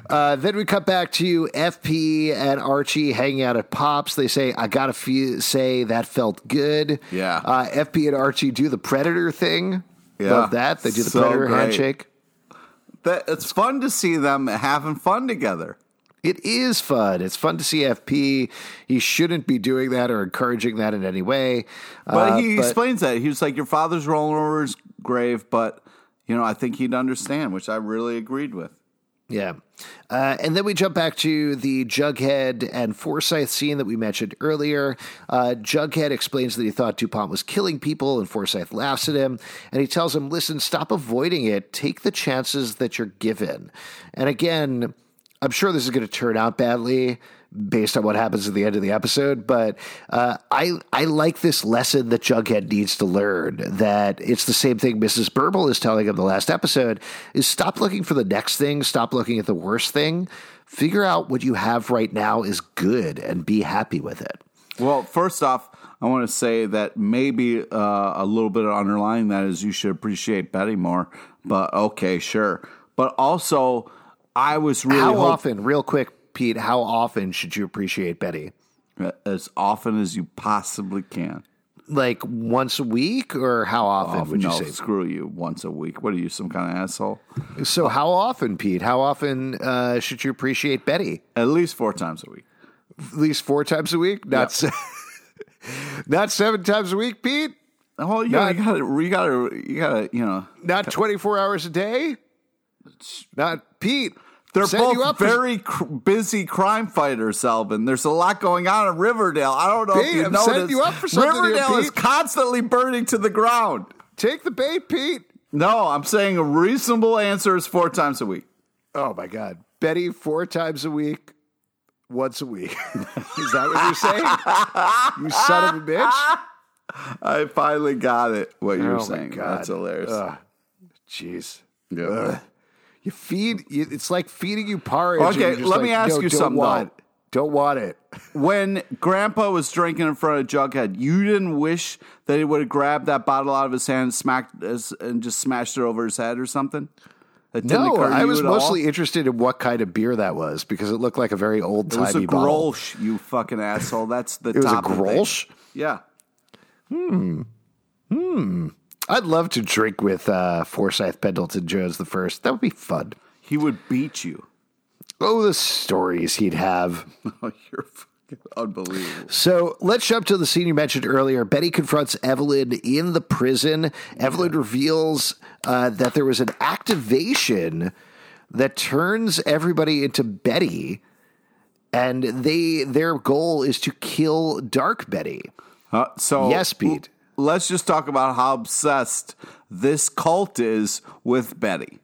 uh, then we cut back to FP and Archie hanging out at Pops. They say, "I gotta fe- say that felt good." Yeah. Uh, FP and Archie do the Predator thing. Yeah. Love that. They do the So Predator great. handshake. That, it's fun to see them having fun together. It is fun. It's fun to see FP. He shouldn't be doing that or encouraging that in any way. But Uh, he explains that. He was like, Your father's rolling over his grave, but, you know, I think he'd understand, which I really agreed with. Yeah. Uh, and then we jump back to the Jughead and Forsyth scene that we mentioned earlier. Uh, Jughead explains that he thought DuPont was killing people, and Forsyth laughs at him. And he tells him, listen, stop avoiding it. Take the chances that you're given. And again, I'm sure this is going to turn out badly, based on what happens at the end of the episode. But uh, I I like this lesson that Jughead needs to learn. That it's the same thing Mrs. Burble is telling him the last episode: is stop looking for the next thing, stop looking at the worst thing. Figure out what you have right now is good and be happy with it. Well, first off, I want to say that maybe uh, a little bit of underlying that is you should appreciate Betty more. But okay, sure. But also, I was really How hope- often, real quick, Pete? How often should you appreciate Betty? as often as you possibly can. Like once a week, or how often Oh, would no, you say? screw you. Once a week. What are you, some kind of asshole? So, how often, Pete? How often uh, should you appreciate Betty? At least four times a week. At least four times a week, not se- not seven times a week, Pete. Oh, you Not- gotta, you gotta, you gotta, you know. Not twenty four hours a day. Not Pete. They're both very cr- busy crime fighters, Zalben. There's a lot going on in Riverdale. I don't know Pete, if you I'm noticed. setting you up for something here, Riverdale is constantly burning to the ground. Take the bait, Pete. No, I'm saying a reasonable answer is four times a week. Oh my God, Betty, four times a week, once a week. Is that what you're saying? you son of a bitch. I finally got it. What you Oh were saying? God. That's hilarious. Jeez. Yeah. You feed. you- It's like feeding you porridge. Okay, let like, me ask "No, you something, Want, don't want it. when Grandpa was drinking in front of Jughead, you didn't wish that he would have grabbed that bottle out of his hand and smacked and just smashed it over his head or something. No, I was at all? mostly interested in what kind of beer that was because it looked like a very old It was a timey bottle. Grolsch, you fucking asshole. That's the It was a top of it. Grolsch. Hmm. Hmm. I'd love to drink with uh, Forsyth Pendleton Jones the first. That would be fun. He would beat you. Oh, the stories he'd have. Oh, you're fucking unbelievable. So let's jump to the scene you mentioned earlier. Betty confronts Evelyn in the prison. Evelyn reveals uh, that there was an activation that turns everybody into Betty, and they their goal is to kill Dark Betty. Uh, so Yes, Pete. Let's just talk about how obsessed this cult is with Betty.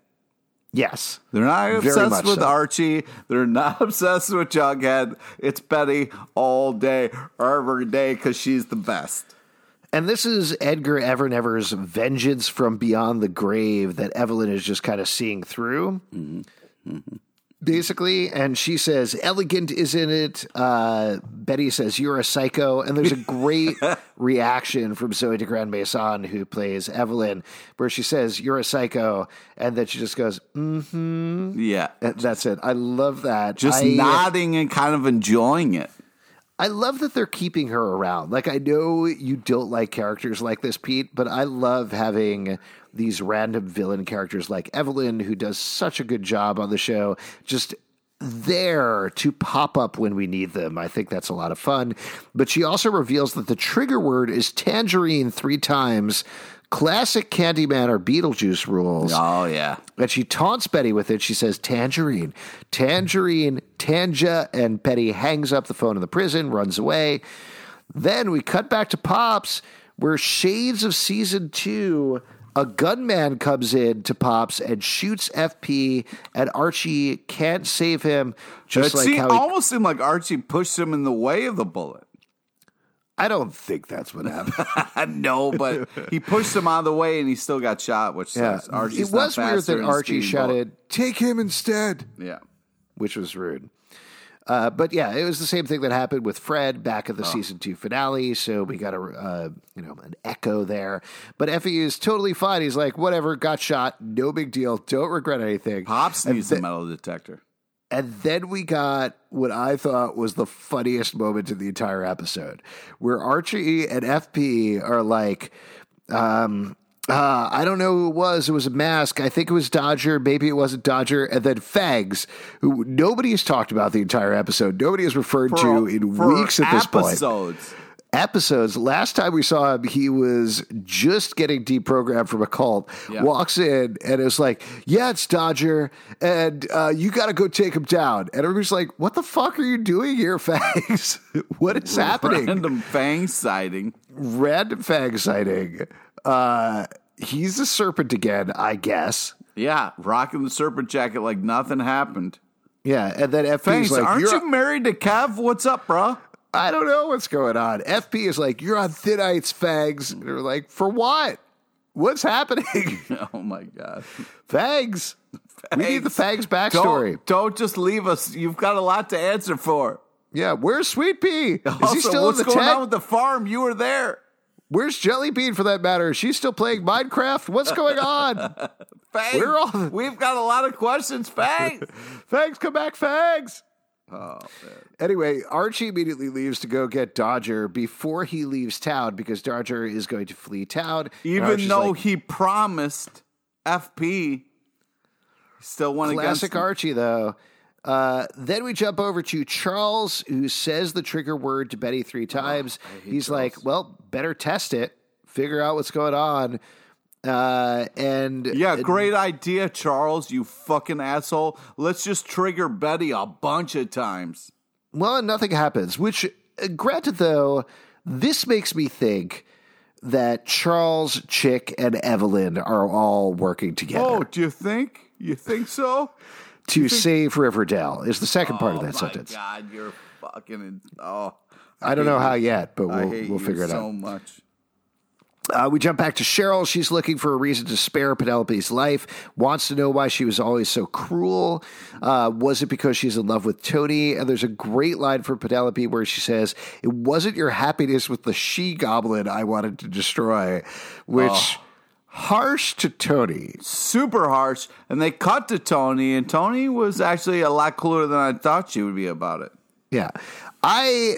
Yes, They're not obsessed with so. Archie. They're not obsessed with Jughead. It's Betty all day, every day, because she's the best. And this is Edgar Evernever's vengeance from beyond the grave that Evelyn is just kind of seeing through. Mm-hmm. Mm-hmm. Basically, and she says, Elegant isn't it? Uh, Betty says, You're a psycho. And there's a great reaction from Zoe de Grand Maison, who plays Evelyn, where she says, You're a psycho. And then she just goes, mm, Yeah. and That's it. I love that. Just I, nodding and kind of enjoying it. I love that they're keeping her around. Like I know you don't like characters like this, Pete, but I love having these random villain characters like Evelyn, who does such a good job on the show, just there to pop up when we need them. I think that's a lot of fun. But she also reveals that the trigger word is tangerine three times. Classic Candyman or Beetlejuice rules. Oh, yeah. And she taunts Betty with it. She says, Tangerine, Tangerine, Tanja. And Betty hangs up the phone in the prison, runs away. Then we cut back to Pops, where shades of season two, a gunman comes in to Pops and shoots FP, and Archie can't save him. Just it like seemed- how he, almost seemed like Archie pushed him in the way of the bullet. I don't think that's what happened. no, but he pushed him out of the way and he still got shot, which yeah. says Archie's It was weird that Archie shouted, Take him instead. Yeah. which was rude. Uh, but yeah, it was the same thing that happened with Fred back at the season two finale. So we got a uh, you know an echo there. But FP is totally fine. He's like, whatever, got shot, no big deal, don't regret anything. Pops and, needs th- a metal detector. And then we got what I thought was the funniest moment in the entire episode, where Archie and FP are like, um, uh, I don't know who it was. It was a mask. I think it was Dodger. Maybe it wasn't Dodger. And then Fangs, who nobody has talked about the entire episode. Nobody has referred to in weeks at this point episodes. Last time we saw him, he was just getting deprogrammed from a cult. Yeah. Walks in and it's like, "Yeah, it's Dodger, and uh, you got to go take him down." And everybody's like, "What the fuck are you doing here, Fangs? what is happening?" Random fang sighting. Random Fang sighting. Uh, he's a serpent again, I guess. Yeah, rocking the serpent jacket like nothing happened. Yeah, and then FP Thanks. like, Aren't "You're you married to Kev? What's up, bro? I don't know what's going on. FP is like, you're on thin ice, Fangs. And they're like, for what? What's happening? Oh my god. Fangs. We need the Fangs backstory. Don't, don't just leave us. You've got a lot to answer for. Yeah, where's Sweet Pea? Is also, he still what's in the going tent? on with the farm? You were there. Where's Jelly Bean for that matter? Is she still playing Minecraft? What's going on? Fangs, We're all- we've got a lot of questions, Fang. Fangs, come back, Fangs. Oh, man. Anyway, Archie immediately leaves to go get Dodger before he leaves town because Dodger is going to flee town. Even though like, he promised FP, still went against Classic. Archie, though. Uh, then we jump over to Charles, who says the trigger word to Betty three times. He's like, "Well, better test it, figure out what's going on." Uh, and Yeah, great idea, Charles, you fucking asshole. Let's just trigger Betty a bunch of times. well, nothing happens. Which, uh, granted, though, this makes me think that Charles, Chic, and Evelyn are all working together Oh, do you think? You think so? to save Riverdale. Is the second part of that oh my sentence? God, you're fucking. Oh, I don't know hate how yet, but we'll we'll you figure it out. so much. Uh, we jump back to Cheryl. She's looking for a reason to spare Penelope's life, wants to know why she was always so cruel. Uh, was it because she's in love with Toni? And there's a great line from Penelope where she says, It wasn't your happiness with the she goblin I wanted to destroy, which Oh. harsh to Toni. Super harsh. And they cut to Toni, and Toni was actually a lot cooler than I thought she would be about it. Yeah. I.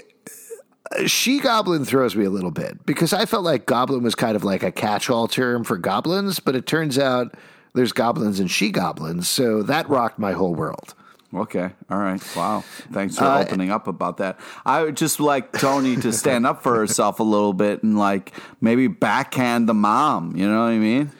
She Goblin throws me a little bit because I felt like Goblin was kind of like a catch all term for goblins, but it turns out there's goblins and she goblins. So that rocked my whole world. Okay. All right. Wow. Thanks for Uh, opening up about that. I would just like Toni to stand up for herself a little bit and like maybe backhand the mom. You know what I mean?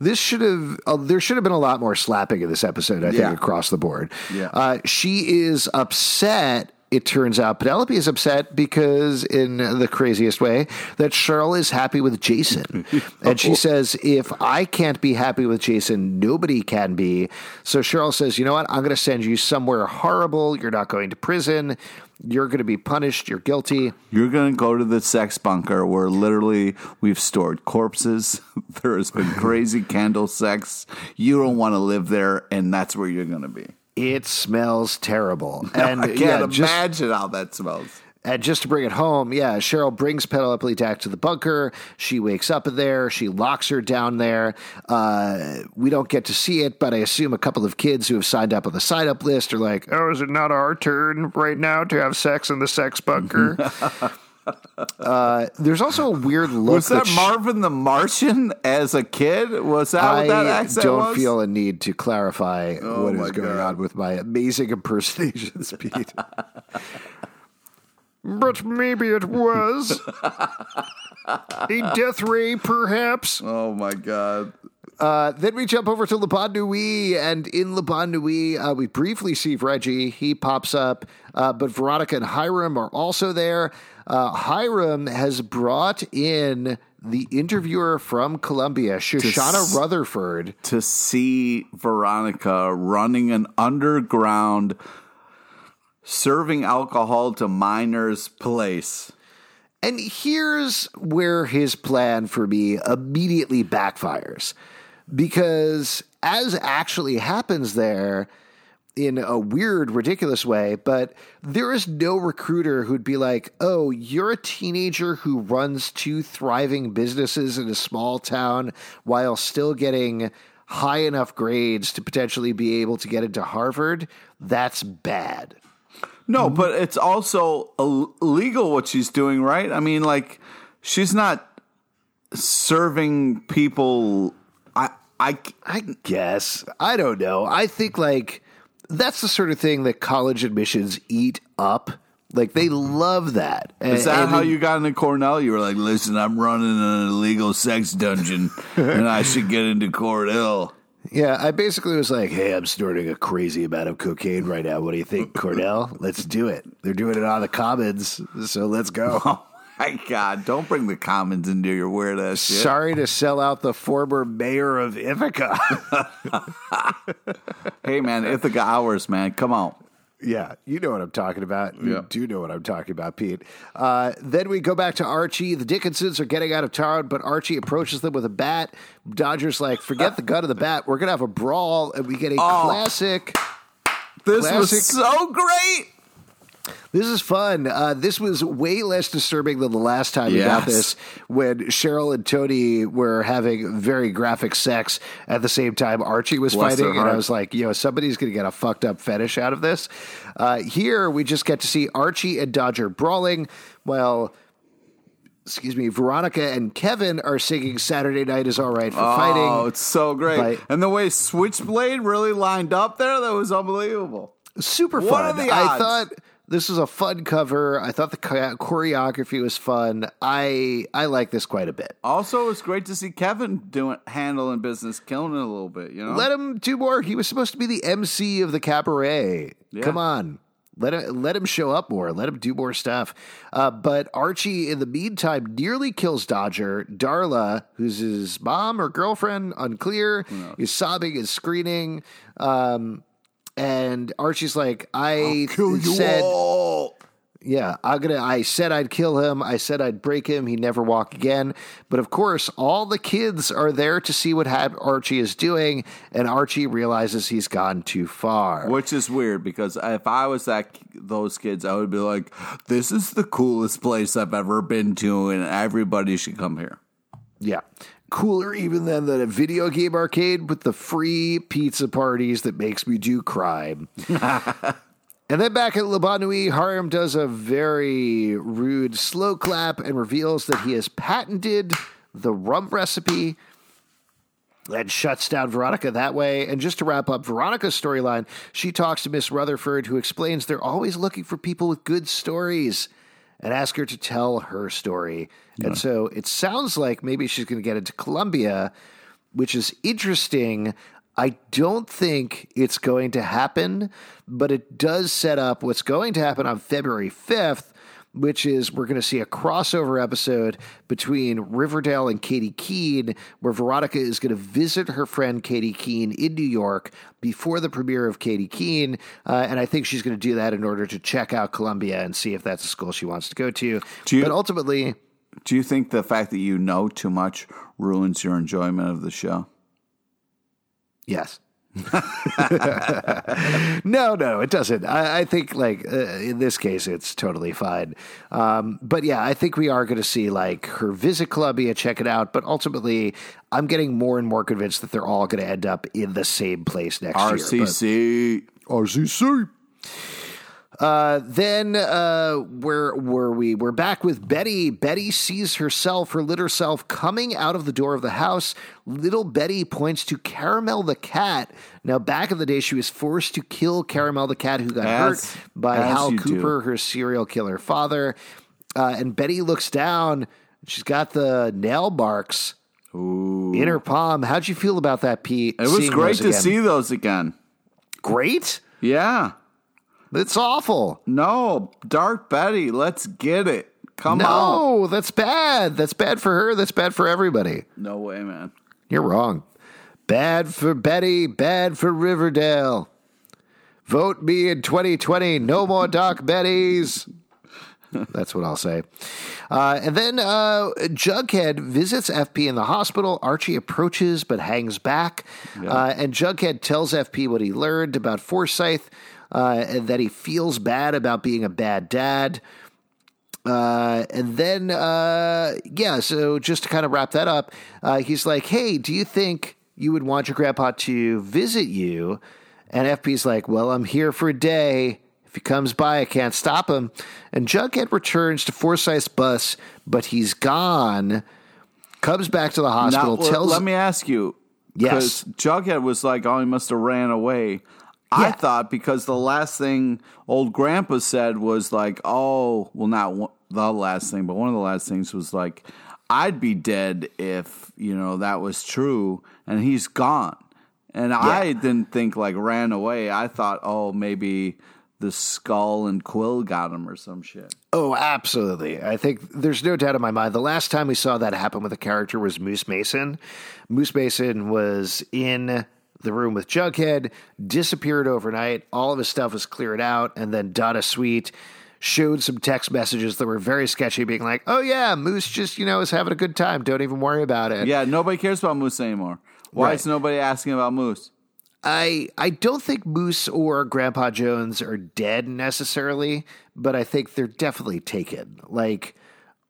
This should have, uh, there should have been a lot more slapping in this episode, I think, Yeah. across the board. Yeah. Uh, she is upset. It turns out Penelope is upset because, in the craziest way, that Cheryl is happy with Jason. and she oh. says, If I can't be happy with Jason, nobody can be. So Cheryl says, You know what? I'm going to send you somewhere horrible. You're not going to prison. You're going to be punished. You're guilty. You're going to go to the sex bunker where literally we've stored corpses. there has been crazy candle sex. You don't want to live there, and that's where you're going to be. It smells terrible. And I can't yeah, just- imagine how that smells. And just to bring it home, yeah, Cheryl brings Penelope back to the bunker. She wakes up there. She locks her down there. Uh, we don't get to see it, but I assume a couple of kids who have signed up on the sign up list are like, oh, is it not our turn right now to have sex in the sex bunker? uh, there's also a weird look. Was that sh- Marvin the Martian as a kid? Was that what that I accent don't was? feel a need to clarify Oh what is going God. on with my amazing impersonation speed. but maybe it was a death ray, perhaps. Oh my god. Uh, then we jump over to Le Bon Nuit, and in Le Bon Nuit, uh, we briefly see Reggie. He pops up, uh, but Veronica and Hiram are also there. Uh, Hiram has brought in the interviewer from Columbia, Shoshana s- Rutherford. To see Veronica running an underground serving alcohol to minors place. And here's where his plan for me immediately backfires. Because as actually happens there, in a weird, ridiculous way, but there is no recruiter who'd be like, oh, you're a teenager who runs two thriving businesses in a small town while still getting high enough grades to potentially be able to get into Harvard. That's bad. No, but it's also Ill- illegal what she's doing, right? I mean, like she's not serving people. I, I, I guess. I don't know. I think like that's the sort of thing that college admissions eat up. Like they love that. And, is that how you got into Cornell? You were like, listen, I'm running an illegal sex dungeon, and I should get into Cornell. Yeah, I basically was like, "Hey, I'm snorting a crazy amount of cocaine right now. What do you think, Cornell? Let's do it. They're doing it on the commons, so let's go." My God, don't bring the commons into your weird ass shit. Sorry to sell out the former mayor of Ithaca. Hey, man, Ithaca hours, man. Come on. Yeah, you know what I'm talking about. Yeah. You do know what I'm talking about, Pete. Uh, then we go back to Archie. The Dickinsons are getting out of town, but Archie approaches them with a bat. Dodger's like, forget the gun of the bat. We're going to have a brawl. And we get a Oh. classic. This Classic. was so great. This is fun. Uh, this was way less disturbing than the last time we got this when Cheryl and Toni were having very graphic sex at the same time Archie was Bless fighting. And I was like, you know, somebody's going to get a fucked up fetish out of this. Uh, here, we just get to see Archie and Dodger brawling while. Excuse me, Veronica and Kevin are singing Saturday Night is All Right for Oh, Fighting. Oh, it's so great. And the way Switchblade really lined up there, that was unbelievable. super What fun. are the I thought this was a fun cover. I thought the choreography was fun. I I like this quite a bit. Also, it's great to see Kevin doing handling business, killing it a little bit. You know, Let him do more. He was supposed to be the MC of the cabaret. Yeah. Come on. Let him, let him show up more. Let him do more stuff. Uh, but Archie, in the meantime, nearly kills Dodger. Darla, who's his mom or girlfriend, unclear, is sobbing and screaming. Um, and Archie's like, I said, all. Yeah, I'm gonna. I said I'd kill him. I said I'd break him. He'd never walk again. But of course, all the kids are there to see what Archie is doing, and Archie realizes he's gone too far. Which is weird because if I was that those kids, I would be like, "This is the coolest place I've ever been to, and everybody should come here." Yeah, cooler even than the video game arcade with the free pizza parties that makes me do crime. And then back at Nuit, Hiram does a very rude slow clap and reveals that he has patented the rum recipe and shuts down Veronica that way. And just to wrap up Veronica's storyline, she talks to Miss Rutherford, who explains they're always looking for people with good stories and ask her to tell her story. And so it sounds like maybe she's going to get into Columbia, which is interesting. I don't think it's going to happen, but it does set up what's going to happen on February 5th, which is we're going to see a crossover episode between Riverdale and Katy Keene, where Veronica is going to visit her friend Katy Keene in New York before the premiere of Katy Keene. Uh, and I think she's going to do that in order to check out Columbia and see if that's a school she wants to go to. Do you- but ultimately, Do you think the fact that you know too much ruins your enjoyment of the show? Yes. no, no, it doesn't. I, I think, like uh, in this case, it's totally fine. Um, but yeah, I think we are going to see like her visit Columbia, check it out. But ultimately, I'm getting more and more convinced that they're all going to end up in the same place next year. But- RCC. RCC. Uh, then uh, where were we? We're back with Betty. Betty sees herself, her little self, coming out of the door of the house. Little Betty points to Caramel the cat. Now, back in the day, she was forced to kill Caramel the cat, who got As- hurt by Hal you do. Cooper, her serial killer father. Uh, and Betty looks down. She's got the nail marks in her palm. How'd you feel about that, Pete? It was great to see those again. Great. Yeah. It's awful. No, Dark Betty, let's get it. Come on. No, that's bad. That's bad for her. That's bad for everybody. No way, man. You're wrong. Bad for Betty, bad for Riverdale. Vote me in 2020. No more Dark Bettys. That's what I'll say. Uh, and then uh, Jughead visits FP in the hospital. Archie approaches but hangs back. Uh, and Jughead tells FP what he learned about Forsyth uh, and that he feels bad about being a bad dad. Uh, and then, uh, yeah, so just to kind of wrap that up, uh, he's like, hey, do you think you would want your grandpa to visit you? And FP's like, well, I'm here for a day. If he comes by, I can't stop him. And Jughead returns to Forsyth's bus, but he's gone. Comes back to the hospital, Now, tells let me ask you. Yes. Because Jughead was like, oh, he must have ran away. I thought because the last thing old grandpa said was like, oh, well, not one, the last thing, but one of the last things was like, I'd be dead if, you know, that was true. And he's gone. And I didn't think like ran away. I thought, oh, maybe the skull and quill got him or some shit. Oh, absolutely. I think there's no doubt in my mind. The last time we saw that happen with a character was Moose Mason. Moose Mason was in the room with Jughead, disappeared overnight. All of his stuff was cleared out, and then Donna Sweett showed some text messages that were very sketchy, being like, "Oh yeah, Moose just you know is having a good time. Don't even worry about it." Yeah, nobody cares about Moose anymore. Why Right. is nobody asking about Moose? I I don't think Moose or Grandpa Jones are dead necessarily, but I think they're definitely taken. Like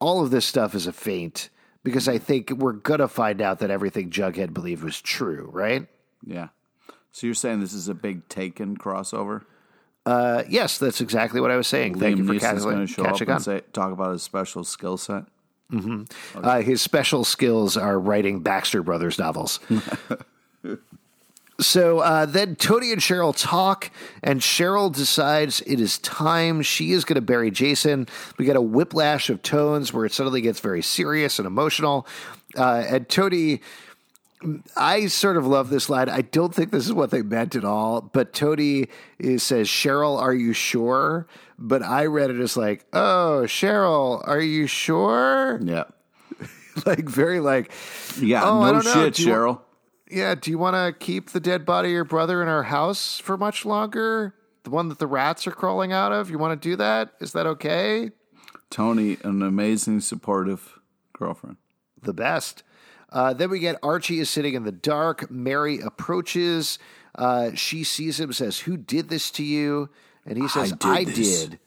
all of this stuff is a feint because I think we're gonna find out that everything Jughead believed was true, right? Yeah. So you're saying this is a big Taken crossover? Uh, yes, that's exactly what I was saying. Thank you for Liam Neeson's catching, going to show up catching on. and say, talk about his special skill set. Uh, his special skills are writing Baxter Brothers novels. so uh, then Toni and Cheryl talk, and Cheryl decides it is time. She is going to bury Jason. We get a whiplash of tones where it suddenly gets very serious and emotional. Uh, and Toni. I sort of love this line. I don't think this is what they meant at all, but Toni is, says, Cheryl, are you sure? But I read it as like, oh, Cheryl, are you sure? Yeah. like very like Yeah. Oh, no shit, Do you wa- Cheryl. yeah do you want to keep the dead body of your brother in our house for much longer the one that the rats are crawling out of you want to do that is that okay Toni, an amazing, supportive girlfriend. the best uh, then we get archie is sitting in the dark mary approaches uh, she sees him says who did this to you and he says did i did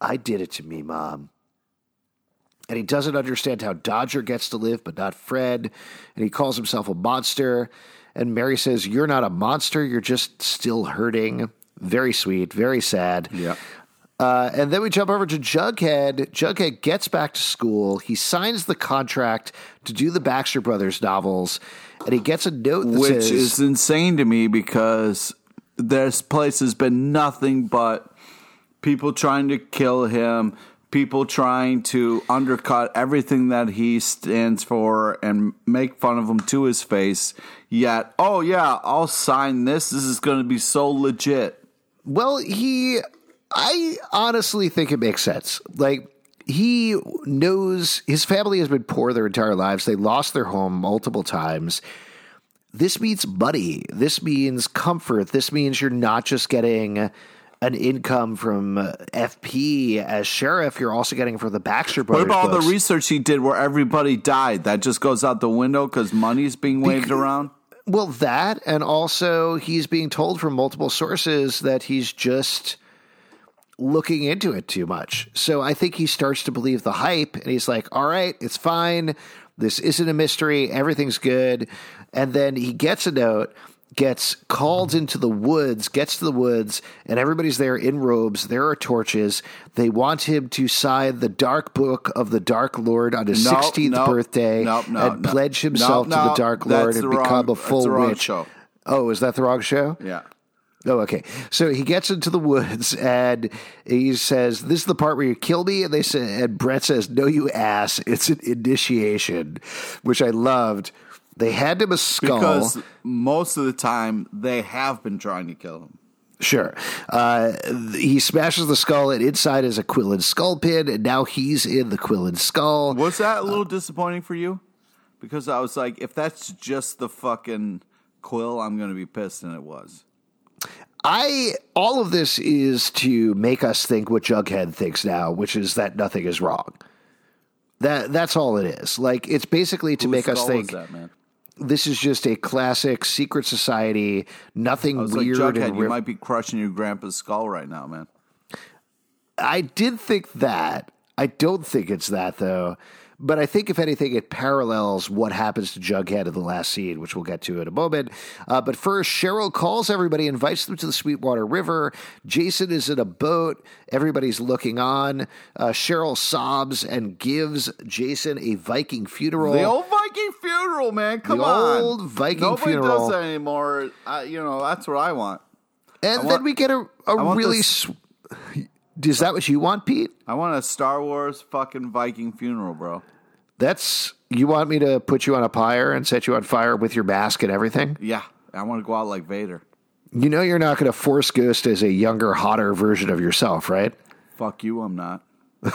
i did it to me mom and he doesn't understand how Dodger gets to live, but not Fred. And he calls himself a monster. And Mary says, You're not a monster. You're just still hurting. Very sweet, very sad. Yeah. Uh, and then we jump over to Jughead. Jughead gets back to school. He signs the contract to do the Baxter Brothers novels. And he gets a note that Which says, is insane to me because this place has been nothing but people trying to kill him, people trying to undercut everything that he stands for and make fun of him to his face. Yet, oh yeah, I'll sign this. This is going to be so legit. Well, he, I honestly think it makes sense. Like, he knows his family has been poor their entire lives. They lost their home multiple times. This means money. This means comfort. This means you're not just getting an income from uh, FP as sheriff. You're also getting from the Baxter Brothers. What about all the research he did where everybody died? That just goes out the window because money's being waved around? Well, that, and also he's being told from multiple sources that he's just looking into it too much. So I think he starts to believe the hype, and he's like, all right, it's fine. This isn't a mystery. Everything's good. And then he gets a note, gets called into the woods, gets to the woods, and everybody's there in robes. There are torches. They want him to sign the Dark Book of the Dark Lord on his No, 16th no, birthday no, no, and pledge himself to the Dark Lord and wrong- become a full witch. show. Oh, is that the wrong show? Yeah. Oh, okay. So he gets into the woods and he says, "This is the part where you kill me." And they say, and Brett says, "No, you ass! It's an initiation," which I loved. They hand him a skull. Because most of the time they have been trying to kill him. Sure. Uh, he smashes the skull, and inside is a Quill and Skull pin, and now he's in the Quill and Skull. Was that a little disappointing for you? Because I was like, if that's just the fucking quill, I'm going to be pissed, and it was. I all of this is to make us think what Jughead thinks now, which is that nothing is wrong. That that's all it is. Like it's basically to make us think that, this is just a classic secret society, nothing weird like, Jughead, and you might be crushing your grandpa's skull right now, man. I did think that. I don't think it's that though. But I think, if anything, it parallels what happens to Jughead in the last scene, which we'll get to in a moment. Uh, but first, Cheryl calls everybody, invites them to the Sweetwater River. Jason is in a boat. Everybody's looking on. Uh, Cheryl sobs and gives Jason a Viking funeral. The old Viking funeral, man. Come on. The on. old Viking Nobody funeral. Nobody does that anymore. I, you know, that's what I want. and I then want- we get a, a really. this- Sw- is that what you want, Pete? I want a Star Wars fucking Viking funeral, bro. That's you want me to put you on a pyre and set you on fire with your mask and everything? Yeah. I want to go out like Vader. You know you're not going to force ghost as a younger, hotter version of yourself, right? Fuck you, I'm not.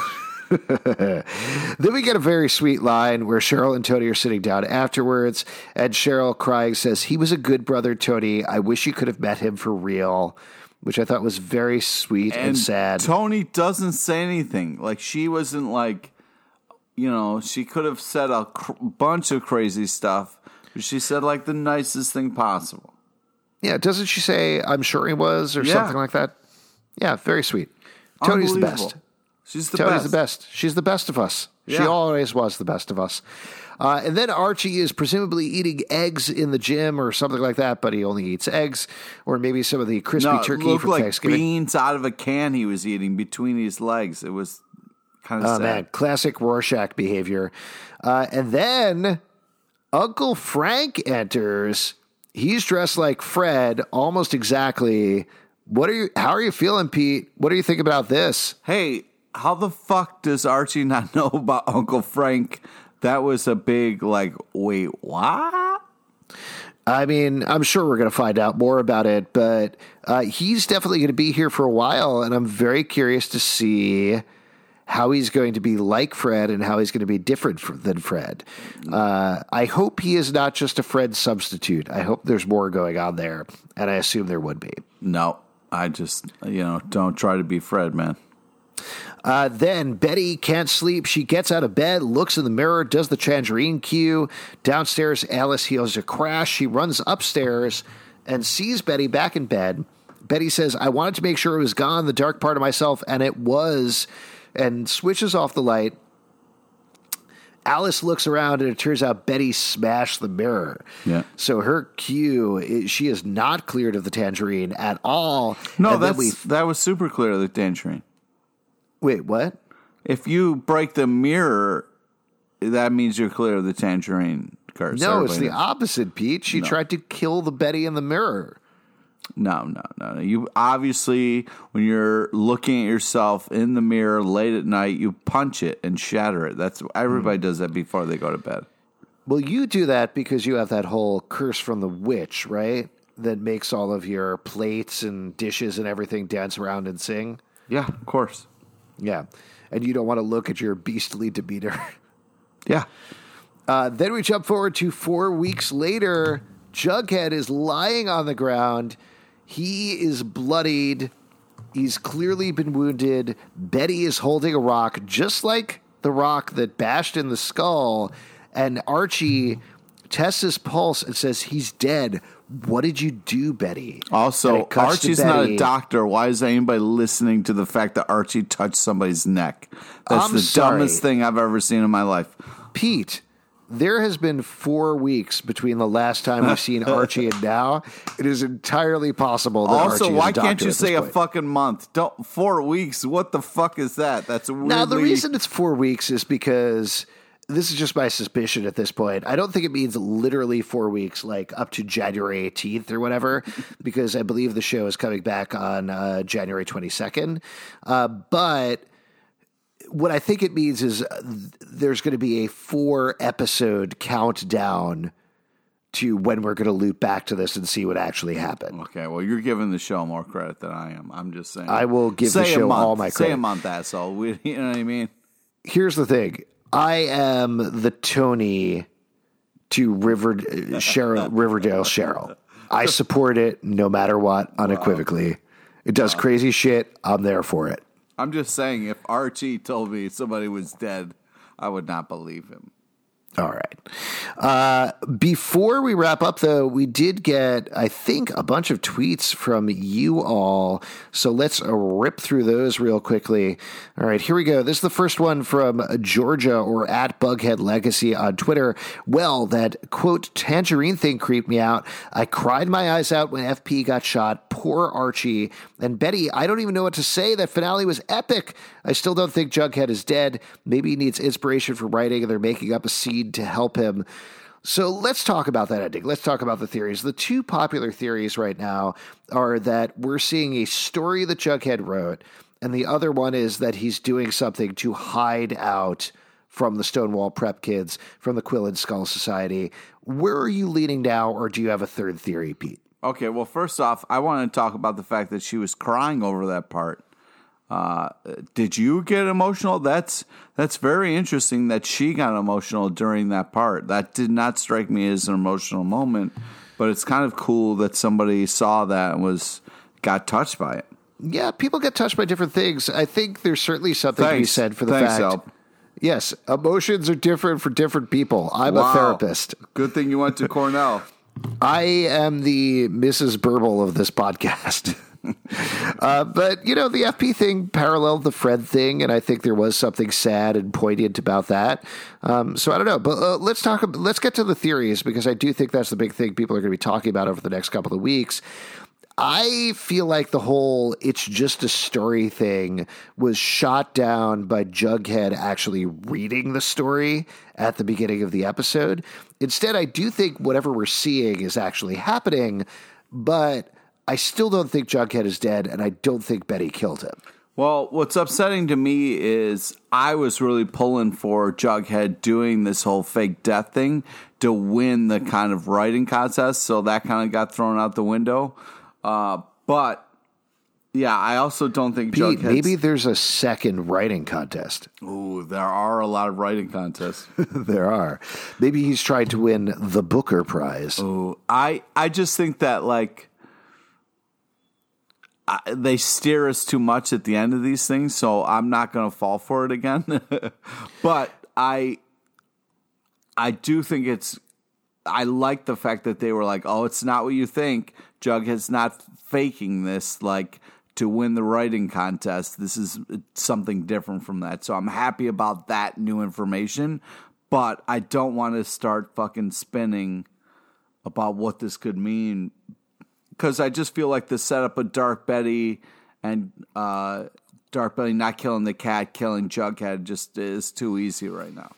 then we get a very sweet line where Cheryl and Toni are sitting down afterwards, and Cheryl crying says, He was a good brother, Toni. I wish you could have met him for real, which I thought was very sweet and, sad. Toni doesn't say anything. Like, she wasn't like, you know, she could have said a cr- bunch of crazy stuff, but she said like the nicest thing possible. yeah, doesn't she say, I'm sure he was, or Yeah. something like that? Yeah, very sweet. Toni's the best. She's the best. Toni's best. the best. She's the best of us. She always was the best of us. Uh, and then Archie is presumably eating eggs in the gym or something like that, but he only eats eggs or maybe some of the crispy No, turkey looked from like Thanksgiving. beans out of a can he was eating between his legs. It was kind of Oh sad. man, classic Rorschach behavior. Uh, and then Uncle Frank enters. He's dressed like Fred, almost exactly. What are you? How are you feeling, Pete? What do you think about this? Hey, how the fuck does Archie not know about Uncle Frank? That was a big like. Wait, what? I mean, I'm sure we're going to find out more about it, but uh, he's definitely going to be here for a while, and I'm very curious to see how he's going to be like Fred and how he's going to be different fr- than Fred. Uh, I hope he is not just a Fred substitute. I hope there's more going on there, and I assume there would be. No, I just you know don't try to be Fred, man. Uh, then Betty can't sleep. She gets out of bed, looks in the mirror, does the tangerine cue. Downstairs, Alice hears a crash. She runs upstairs and sees Betty back in bed. Betty says, I wanted to make sure it was gone, the dark part of myself, and it was, and switches off the light. Alice looks around and it turns out Betty smashed the mirror. Yeah. So her cue, is, she is not cleared of the tangerine at all. No, that's we, that was super clear. of The tangerine. Wait, what? If you break the mirror, that means you're clear of the tangerine curse. No, it's the knows. opposite, Pete. She tried to kill the Betty in the mirror. No, no, no, no. You obviously, when you're looking at yourself in the mirror late at night, you punch it and shatter it. That's everybody hmm. does that before they go to bed. Well, you do that because you have that whole curse from the witch, right? That makes all of your plates and dishes and everything dance around and sing. Yeah, of course. Yeah. And you don't want to look at your beastly demeanor. Yeah. Uh, then we jump forward to four weeks later. Jughead is lying on the ground. He is bloodied. He's clearly been wounded. Betty is holding a rock, just like the rock that bashed in the skull. And Archie tests his pulse and says, He's dead. What did you do, Betty? Also, it cuts to Archie's not a doctor. Why is anybody listening to the fact that Archie touched somebody's neck? That's I'm the sorry. dumbest thing I've ever seen in my life. Pete, there has been four weeks between the last time we've seen Archie and now. It is entirely possible that Also, Archie why can't you say a fucking month? Don't four weeks. What the fuck is that? That's weirdly, Now, the reason it's four weeks is because this is just my suspicion at this point. I don't think it means literally four weeks, like up to January 18th or whatever, because I believe the show is coming back on uh, January 22nd. Uh, but what I think it means is uh, th- there's going to be a four episode countdown to when we're going to loop back to this and see what actually happened. Okay, well, you're giving the show more credit than I am. I'm just saying. I will give the Say a show all my credit. Say a month, asshole. We, you know what I mean? here's the thing. I am the Toni to River uh, Cheryl, Riverdale Cheryl. I support it no matter what, unequivocally. It does crazy shit. I'm there for it. I'm just saying, if Archie told me somebody was dead, I would not believe him. All right. Uh, before we wrap up, though, we did get, I think, a bunch of tweets from you all. So let's uh, rip through those real quickly. All right, here we go. This is the first one from Georgia or at Bughead Legacy on Twitter. Well, that quote, tangerine thing creeped me out. I cried my eyes out when FP got shot. Poor Archie. And Betty, I don't even know what to say. That finale was epic. I still don't think Jughead is dead. Maybe he needs inspiration for writing and they're making up a seed to help him. So let's talk about that ending. Let's talk about the theories. The two popular theories right now are that we're seeing a story that Jughead wrote, and the other one is that he's doing something to hide out from the Stonewall Prep kids, from the Quill and Skull Society. Where are you leaning now, or do you have a third theory, Pete? Okay, well, first off, I want to talk about the fact that she was crying over that part. Uh, did you get emotional? That's that's very interesting that she got emotional during that part. That did not strike me as an emotional moment, but it's kind of cool that somebody saw that and was got touched by it. Yeah, people get touched by different things. I think there's certainly something to be said for the Thanks, fact. Al. Yes, emotions are different for different people. I'm Wow. a therapist. Good thing you went to Cornell. I am the Mrs. Burble of this podcast. uh, but, you know, the FP thing paralleled the Fred thing, and I think there was something sad and poignant about that. Um, so I don't know. But uh, let's talk, let's get to the theories because I do think that's the big thing people are going to be talking about over the next couple of weeks. I feel like the whole it's just a story thing was shot down by Jughead actually reading the story at the beginning of the episode. Instead, I do think whatever we're seeing is actually happening, but I still don't think Jughead is dead, and I don't think Betty killed him. Well, what's upsetting to me is I was really pulling for Jughead doing this whole fake death thing to win the kind of writing contest, so that kind of got thrown out the window. Uh, but yeah, I also don't think Pete, Jughead. maybe there's a second writing contest. Ooh, there are a lot of writing contests. there are. Maybe he's trying to win the Booker Prize. Ooh, I I just think that like They steer us too much at the end of these things, so I'm not going to fall for it again. but I I do think it's I like the fact that they were like, "Oh, it's not what you think. Jughead's not faking this like to win the writing contest. This is something different from that." So I'm happy about that new information, but I don't want to start fucking spinning about what this could mean because I just feel like the setup of Dark Betty and uh, Dark Betty not killing the cat, killing Jughead just is too easy right now.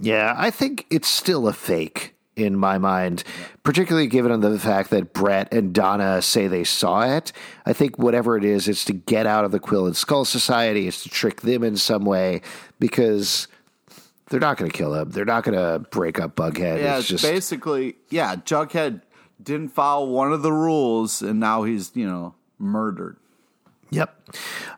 Yeah, I think it's still a fake in my mind, particularly given the fact that Brett and Donna say they saw it. I think whatever it is, it's to get out of the Quill and Skull Society, it's to trick them in some way because they're not going to kill him. They're not going to break up Bughead. Yeah, it's it's just basically yeah. Jughead didn't follow one of the rules, and now he's you know murdered. Yep.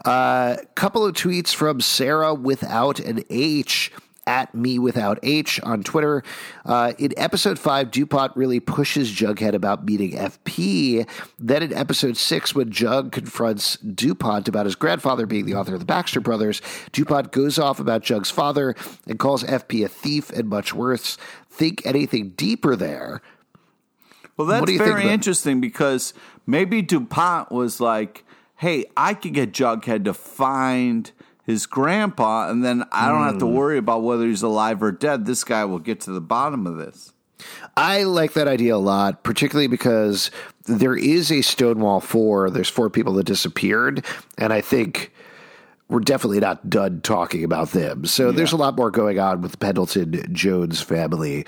A uh, couple of tweets from Sarah without an H at me without H on Twitter. Uh, in episode five, DuPont really pushes Jughead about meeting FP. Then in episode six, when Jug confronts DuPont about his grandfather being the author of the Baxter Brothers, DuPont goes off about Jug's father and calls FP a thief and much worse. Think anything deeper there. Well, that's do you think very interesting because maybe DuPont was like, hey, I could get Jughead to find his grandpa, and then I don't Hmm. have to worry about whether he's alive or dead. This guy will get to the bottom of this. I like that idea a lot, particularly because there is a Stonewall 4. There's four people that disappeared, and I think we're definitely not done talking about them. So there's a lot more going on with the Pendleton Jones family.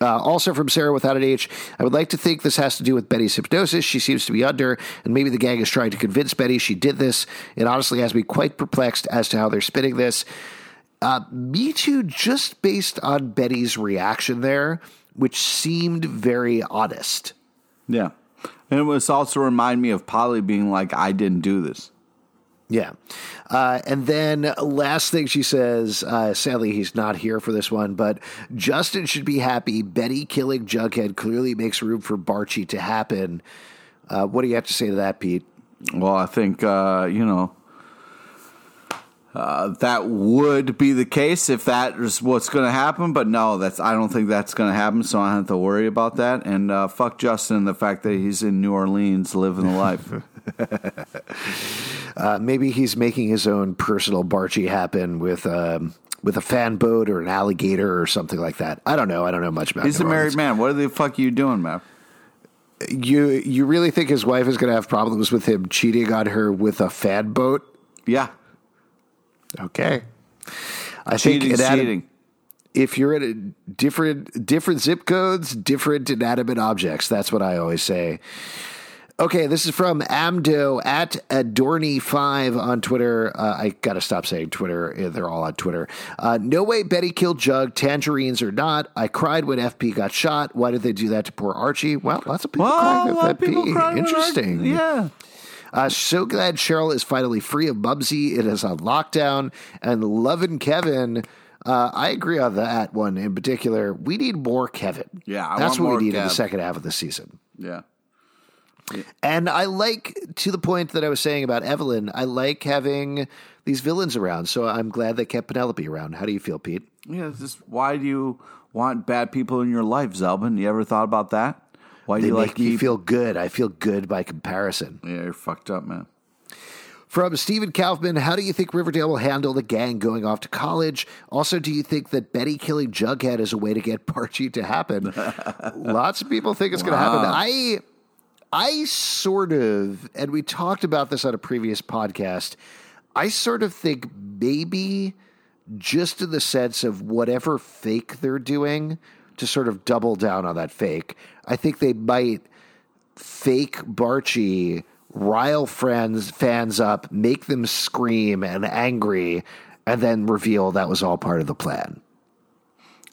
Uh, also from Sarah without an H, I would like to think this has to do with Betty's hypnosis. She seems to be under, and maybe the gang is trying to convince Betty she did this. It honestly has me quite perplexed as to how they're spinning this. Uh, me too, just based on Betty's reaction there, which seemed very honest. Yeah. And it was also remind me of Polly being like, I didn't do this. Yeah. Uh, and then last thing she says, uh, sadly, he's not here for this one, but Justin should be happy. Betty killing Jughead clearly makes room for Barchi to happen. Uh, what do you have to say to that, Pete? Well, I think, uh, you know, uh, that would be the case if that is what's going to happen. But no, that's I don't think that's going to happen. So I don't have to worry about that. And uh, fuck Justin, the fact that he's in New Orleans living the life. Uh, maybe he's making his own personal Barchi happen with um, with a fan boat or an alligator or something like that. I don't know. I don't know much about. he's a New married Orleans. man. What the fuck are you doing, man? You you really think his wife is going to have problems with him cheating on her with a fan boat? Yeah, Okay. I cheating, think inanimate- cheating. if you're in a different different zip codes, different inanimate objects. That's what I always say. Okay, this is from Amdo at Adorny5 on Twitter. Uh, I got to stop saying Twitter. They're all on Twitter. Uh, no way Betty killed Jug, tangerines or not. I cried when FP got shot. Why did they do that to poor Archie? Well, lots of people Well, cried a with lot of FP. people crying when I- Interesting. Yeah. Uh, so glad Cheryl is finally free of Bubsy. It is on lockdown. And loving Kevin. Uh, I agree on that one in particular. We need more Kevin. Yeah, I that's want what more we need in the second half of the season. Yeah. And I like to the point that I was saying about Evelyn. I like having these villains around. So I'm glad they kept Penelope around. How do you feel, Pete? Yeah, just why do you want bad people in your life, Zalben? You ever thought about that? Why do They you make like me keep- feel good. I feel good by comparison. Yeah, you're fucked up, man. From Stephen Kaufman, how do you think Riverdale will handle the gang going off to college? Also, do you think that Betty killing Jughead is a way to get Barchi to happen? Lots of people think it's going to happen. I, I sort of, and we talked about this on a previous podcast. I sort of think maybe just in the sense of whatever fake they're doing to sort of double down on that fake. I think they might fake Barchi, rile friends fans up, make them scream and angry, and then reveal that was all part of the plan.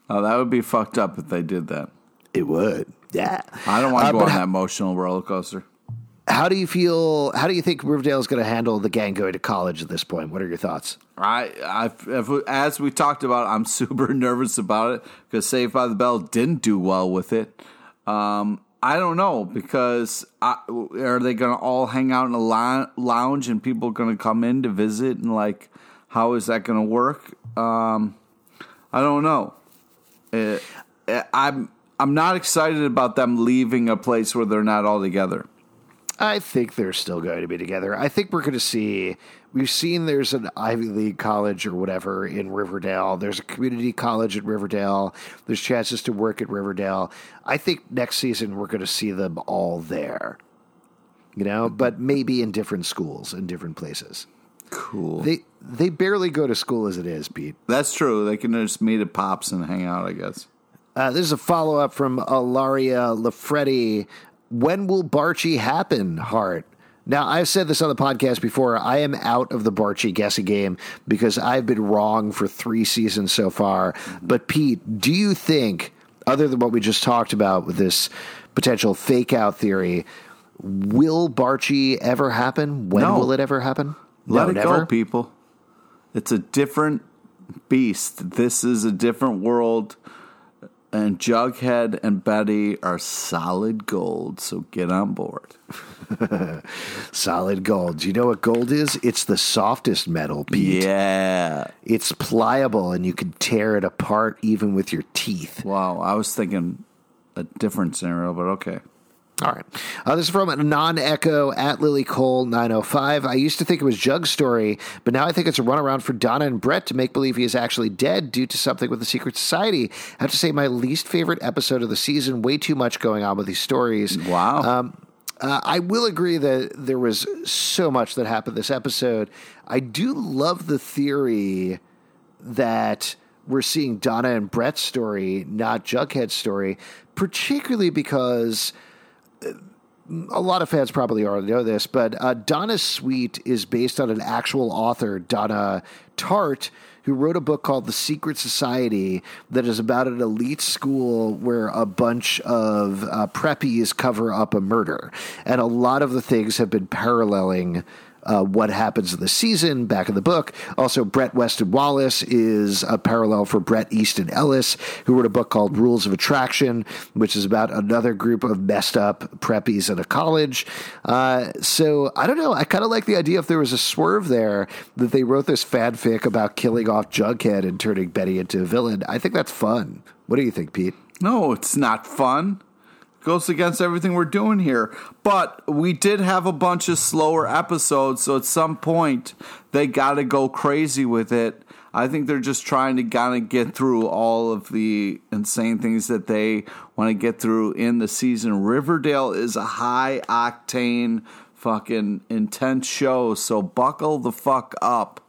Oh, that would be fucked up if they did that. It would. Yeah. I don't want to Uh, go on how- that emotional roller coaster. How do you feel? How do you think Riverdale is going to handle the gang going to college at this point? What are your thoughts? I, I, if, as we talked about, I'm super nervous about it because Saved by the Bell didn't do well with it. Um, I don't know because I, are they going to all hang out in a lounge and people going to come in to visit and like how is that going to work? Um, I don't know. Uh, I'm I'm not excited about them leaving a place where they're not all together. I think they're still going to be together. I think we're going to see. We've seen there's an Ivy League college or whatever in Riverdale. There's a community college at Riverdale. There's chances to work at Riverdale. I think next season we're going to see them all there. You know, but maybe in different schools in different places. Cool. They they barely go to school as it is, Pete. That's true. They can just meet at Pops and hang out. I guess. Uh, this is a follow up from Ilaria Lafretti. When will Barchi happen, Hart? Now, I've said this on the podcast before. I am out of the Barchi guessing game because I've been wrong for three seasons so far. But, Pete, do you think, other than what we just talked about with this potential fake out theory, will Barchi ever happen? When No. will it ever happen? Let No, it never? go, people. It's a different beast. This is a different world. And Jughead and Betty are solid gold, so get on board. Solid gold. Do you know what gold is? It's the softest metal, Pete. Yeah. It's pliable and you can tear it apart even with your teeth. Wow. I was thinking a different scenario, but okay. All right. Uh, this is from a non echo at Lily Cole 905. I used to think it was Jug's story, but now I think it's a runaround for Donna and Brett to make believe he is actually dead due to something with the Secret Society. I have to say, my least favorite episode of the season. Way too much going on with these stories. Wow. Um, uh, I will agree that there was so much that happened this episode. I do love the theory that we're seeing Donna and Brett's story, not Jughead's story, particularly because a lot of fans probably already know this, but uh, Donna Sweett is based on an actual author, Donna Tartt, who wrote a book called The Secret Society that is about an elite school where a bunch of uh, preppies cover up a murder. And a lot of the things have been paralleling. Uh, what happens in the season back in the book. Also, Brett Weston Wallis is a parallel for Bret Easton Ellis, who wrote a book called Rules of Attraction, which is about another group of messed up preppies in a college. Uh, so I don't know. I kind of like the idea if there was a swerve there that they wrote this fanfic about killing off Jughead and turning Betty into a villain. I think that's fun. What do you think, Pete? No, it's not fun. Goes against everything we're doing here. But we did have a bunch of slower episodes, so at some point they got to go crazy with it. I think they're just trying to kind of get through all of the insane things that they want to get through in the season. Riverdale is a high octane, fucking intense show, so buckle the fuck up.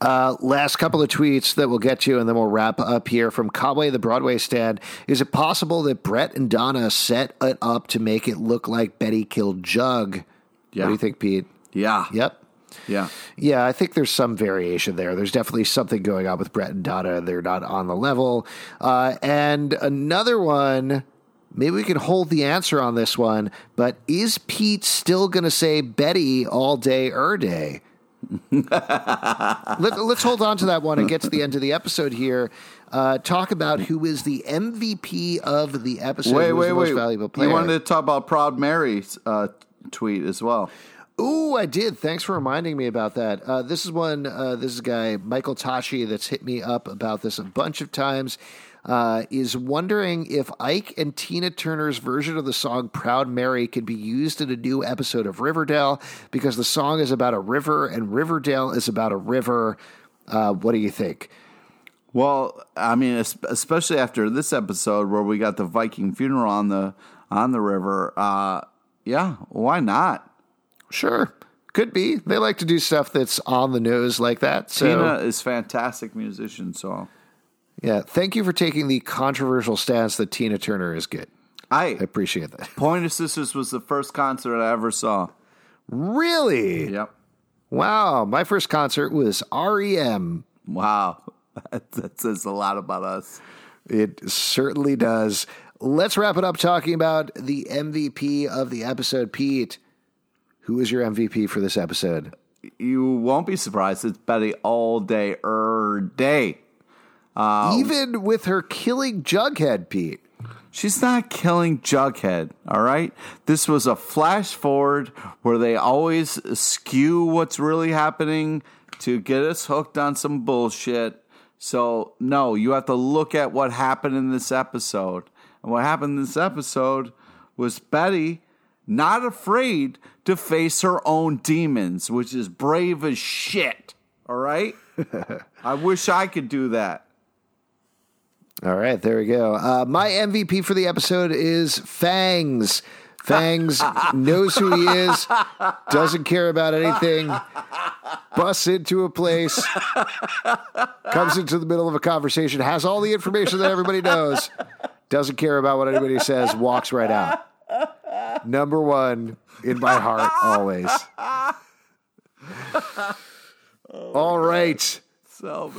Uh, last couple of tweets that we'll get to, and then we'll wrap up here from Conway, the Broadway stand. Is it possible that Brett and Donna set it up to make it look like Betty killed Jug? Yeah. What do you think, Pete? Yeah. Yep. Yeah. Yeah, I think there's some variation there. There's definitely something going on with Brett and Donna. They're not on the level. Uh, and another one maybe we can hold the answer on this one. But is Pete still going to say Betty all day, er day? Let, us hold on to that one and get to the end of the episode here. Uh, talk about who is the MVP of the episode. Wait, wait, wait. valuable player. You wanted to talk about Proud Mary's uh, tweet as well. Ooh, I did. Thanks for reminding me about that. Uh, this is one. Uh, this is a guy, Michael Tashi, that's hit me up about this a bunch of times. Uh, is wondering if Ike and Tina Turner's version of the song "Proud Mary" could be used in a new episode of Riverdale because the song is about a river and Riverdale is about a river. Uh, what do you think? Well, I mean, especially after this episode where we got the Viking funeral on the on the river. Uh, yeah, why not? Sure, could be. They like to do stuff that's on the nose like that. So. Tina is fantastic musician, so Yeah, thank you for taking the controversial stance that Tina Turner is good. I I appreciate that. Pointer Sisters was the first concert I ever saw. Really? Yep. Wow, my first concert was REM. Wow, that, that says a lot about us. It certainly does. Let's wrap it up talking about the MVP of the episode, Pete. Who is your MVP for this episode? You won't be surprised. It's Betty all day, er day. Um, Even with her killing Jughead, Pete. She's not killing Jughead, all right? This was a flash forward where they always skew what's really happening to get us hooked on some bullshit. So, no, you have to look at what happened in this episode. And what happened in this episode was Betty not afraid to face her own demons, which is brave as shit, all right? I wish I could do that. All right, there we go. Uh, my MVP for the episode is Fangs. Fangs knows who he is, doesn't care about anything, busts into a place, comes into the middle of a conversation, has all the information that everybody knows, doesn't care about what anybody says, walks right out. Number one in my heart, always. All right.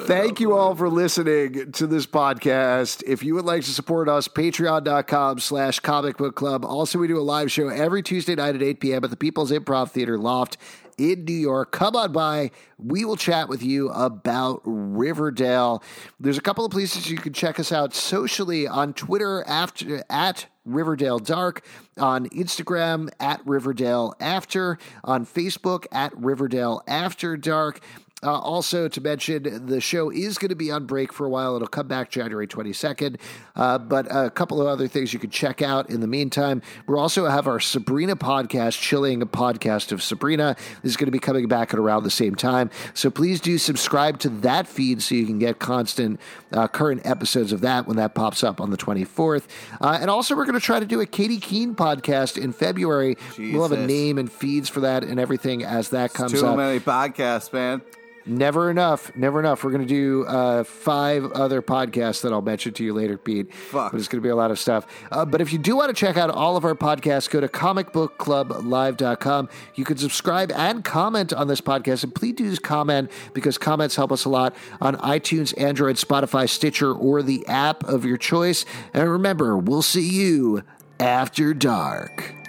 Thank you all for listening to this podcast. If you would like to support us, patreon.com slash comic book club. Also, we do a live show every Tuesday night at 8 p.m. at the People's Improv Theater Loft in New York. Come on by. We will chat with you about Riverdale. There's a couple of places you can check us out socially on Twitter after at Riverdale Dark, on Instagram at Riverdale After, on Facebook at Riverdale After Dark. Uh, also, to mention, the show is going to be on break for a while. It'll come back January 22nd. Uh, but a couple of other things you can check out in the meantime. We also have our Sabrina podcast, Chilling a Podcast of Sabrina. This is going to be coming back at around the same time. So please do subscribe to that feed so you can get constant, uh, current episodes of that when that pops up on the 24th. Uh, and also, we're going to try to do a Katy Keene podcast in February. We'll have a name and feeds for that and everything as that comes Too up. many podcasts, man. Never enough. Never enough. We're going to do uh, five other podcasts that I'll mention to you later, Pete. Fuck. But it's going to be a lot of stuff. Uh, but if you do want to check out all of our podcasts, go to comicbookclublive.com. You can subscribe and comment on this podcast. And please do comment because comments help us a lot on iTunes, Android, Spotify, Stitcher, or the app of your choice. And remember, we'll see you after dark.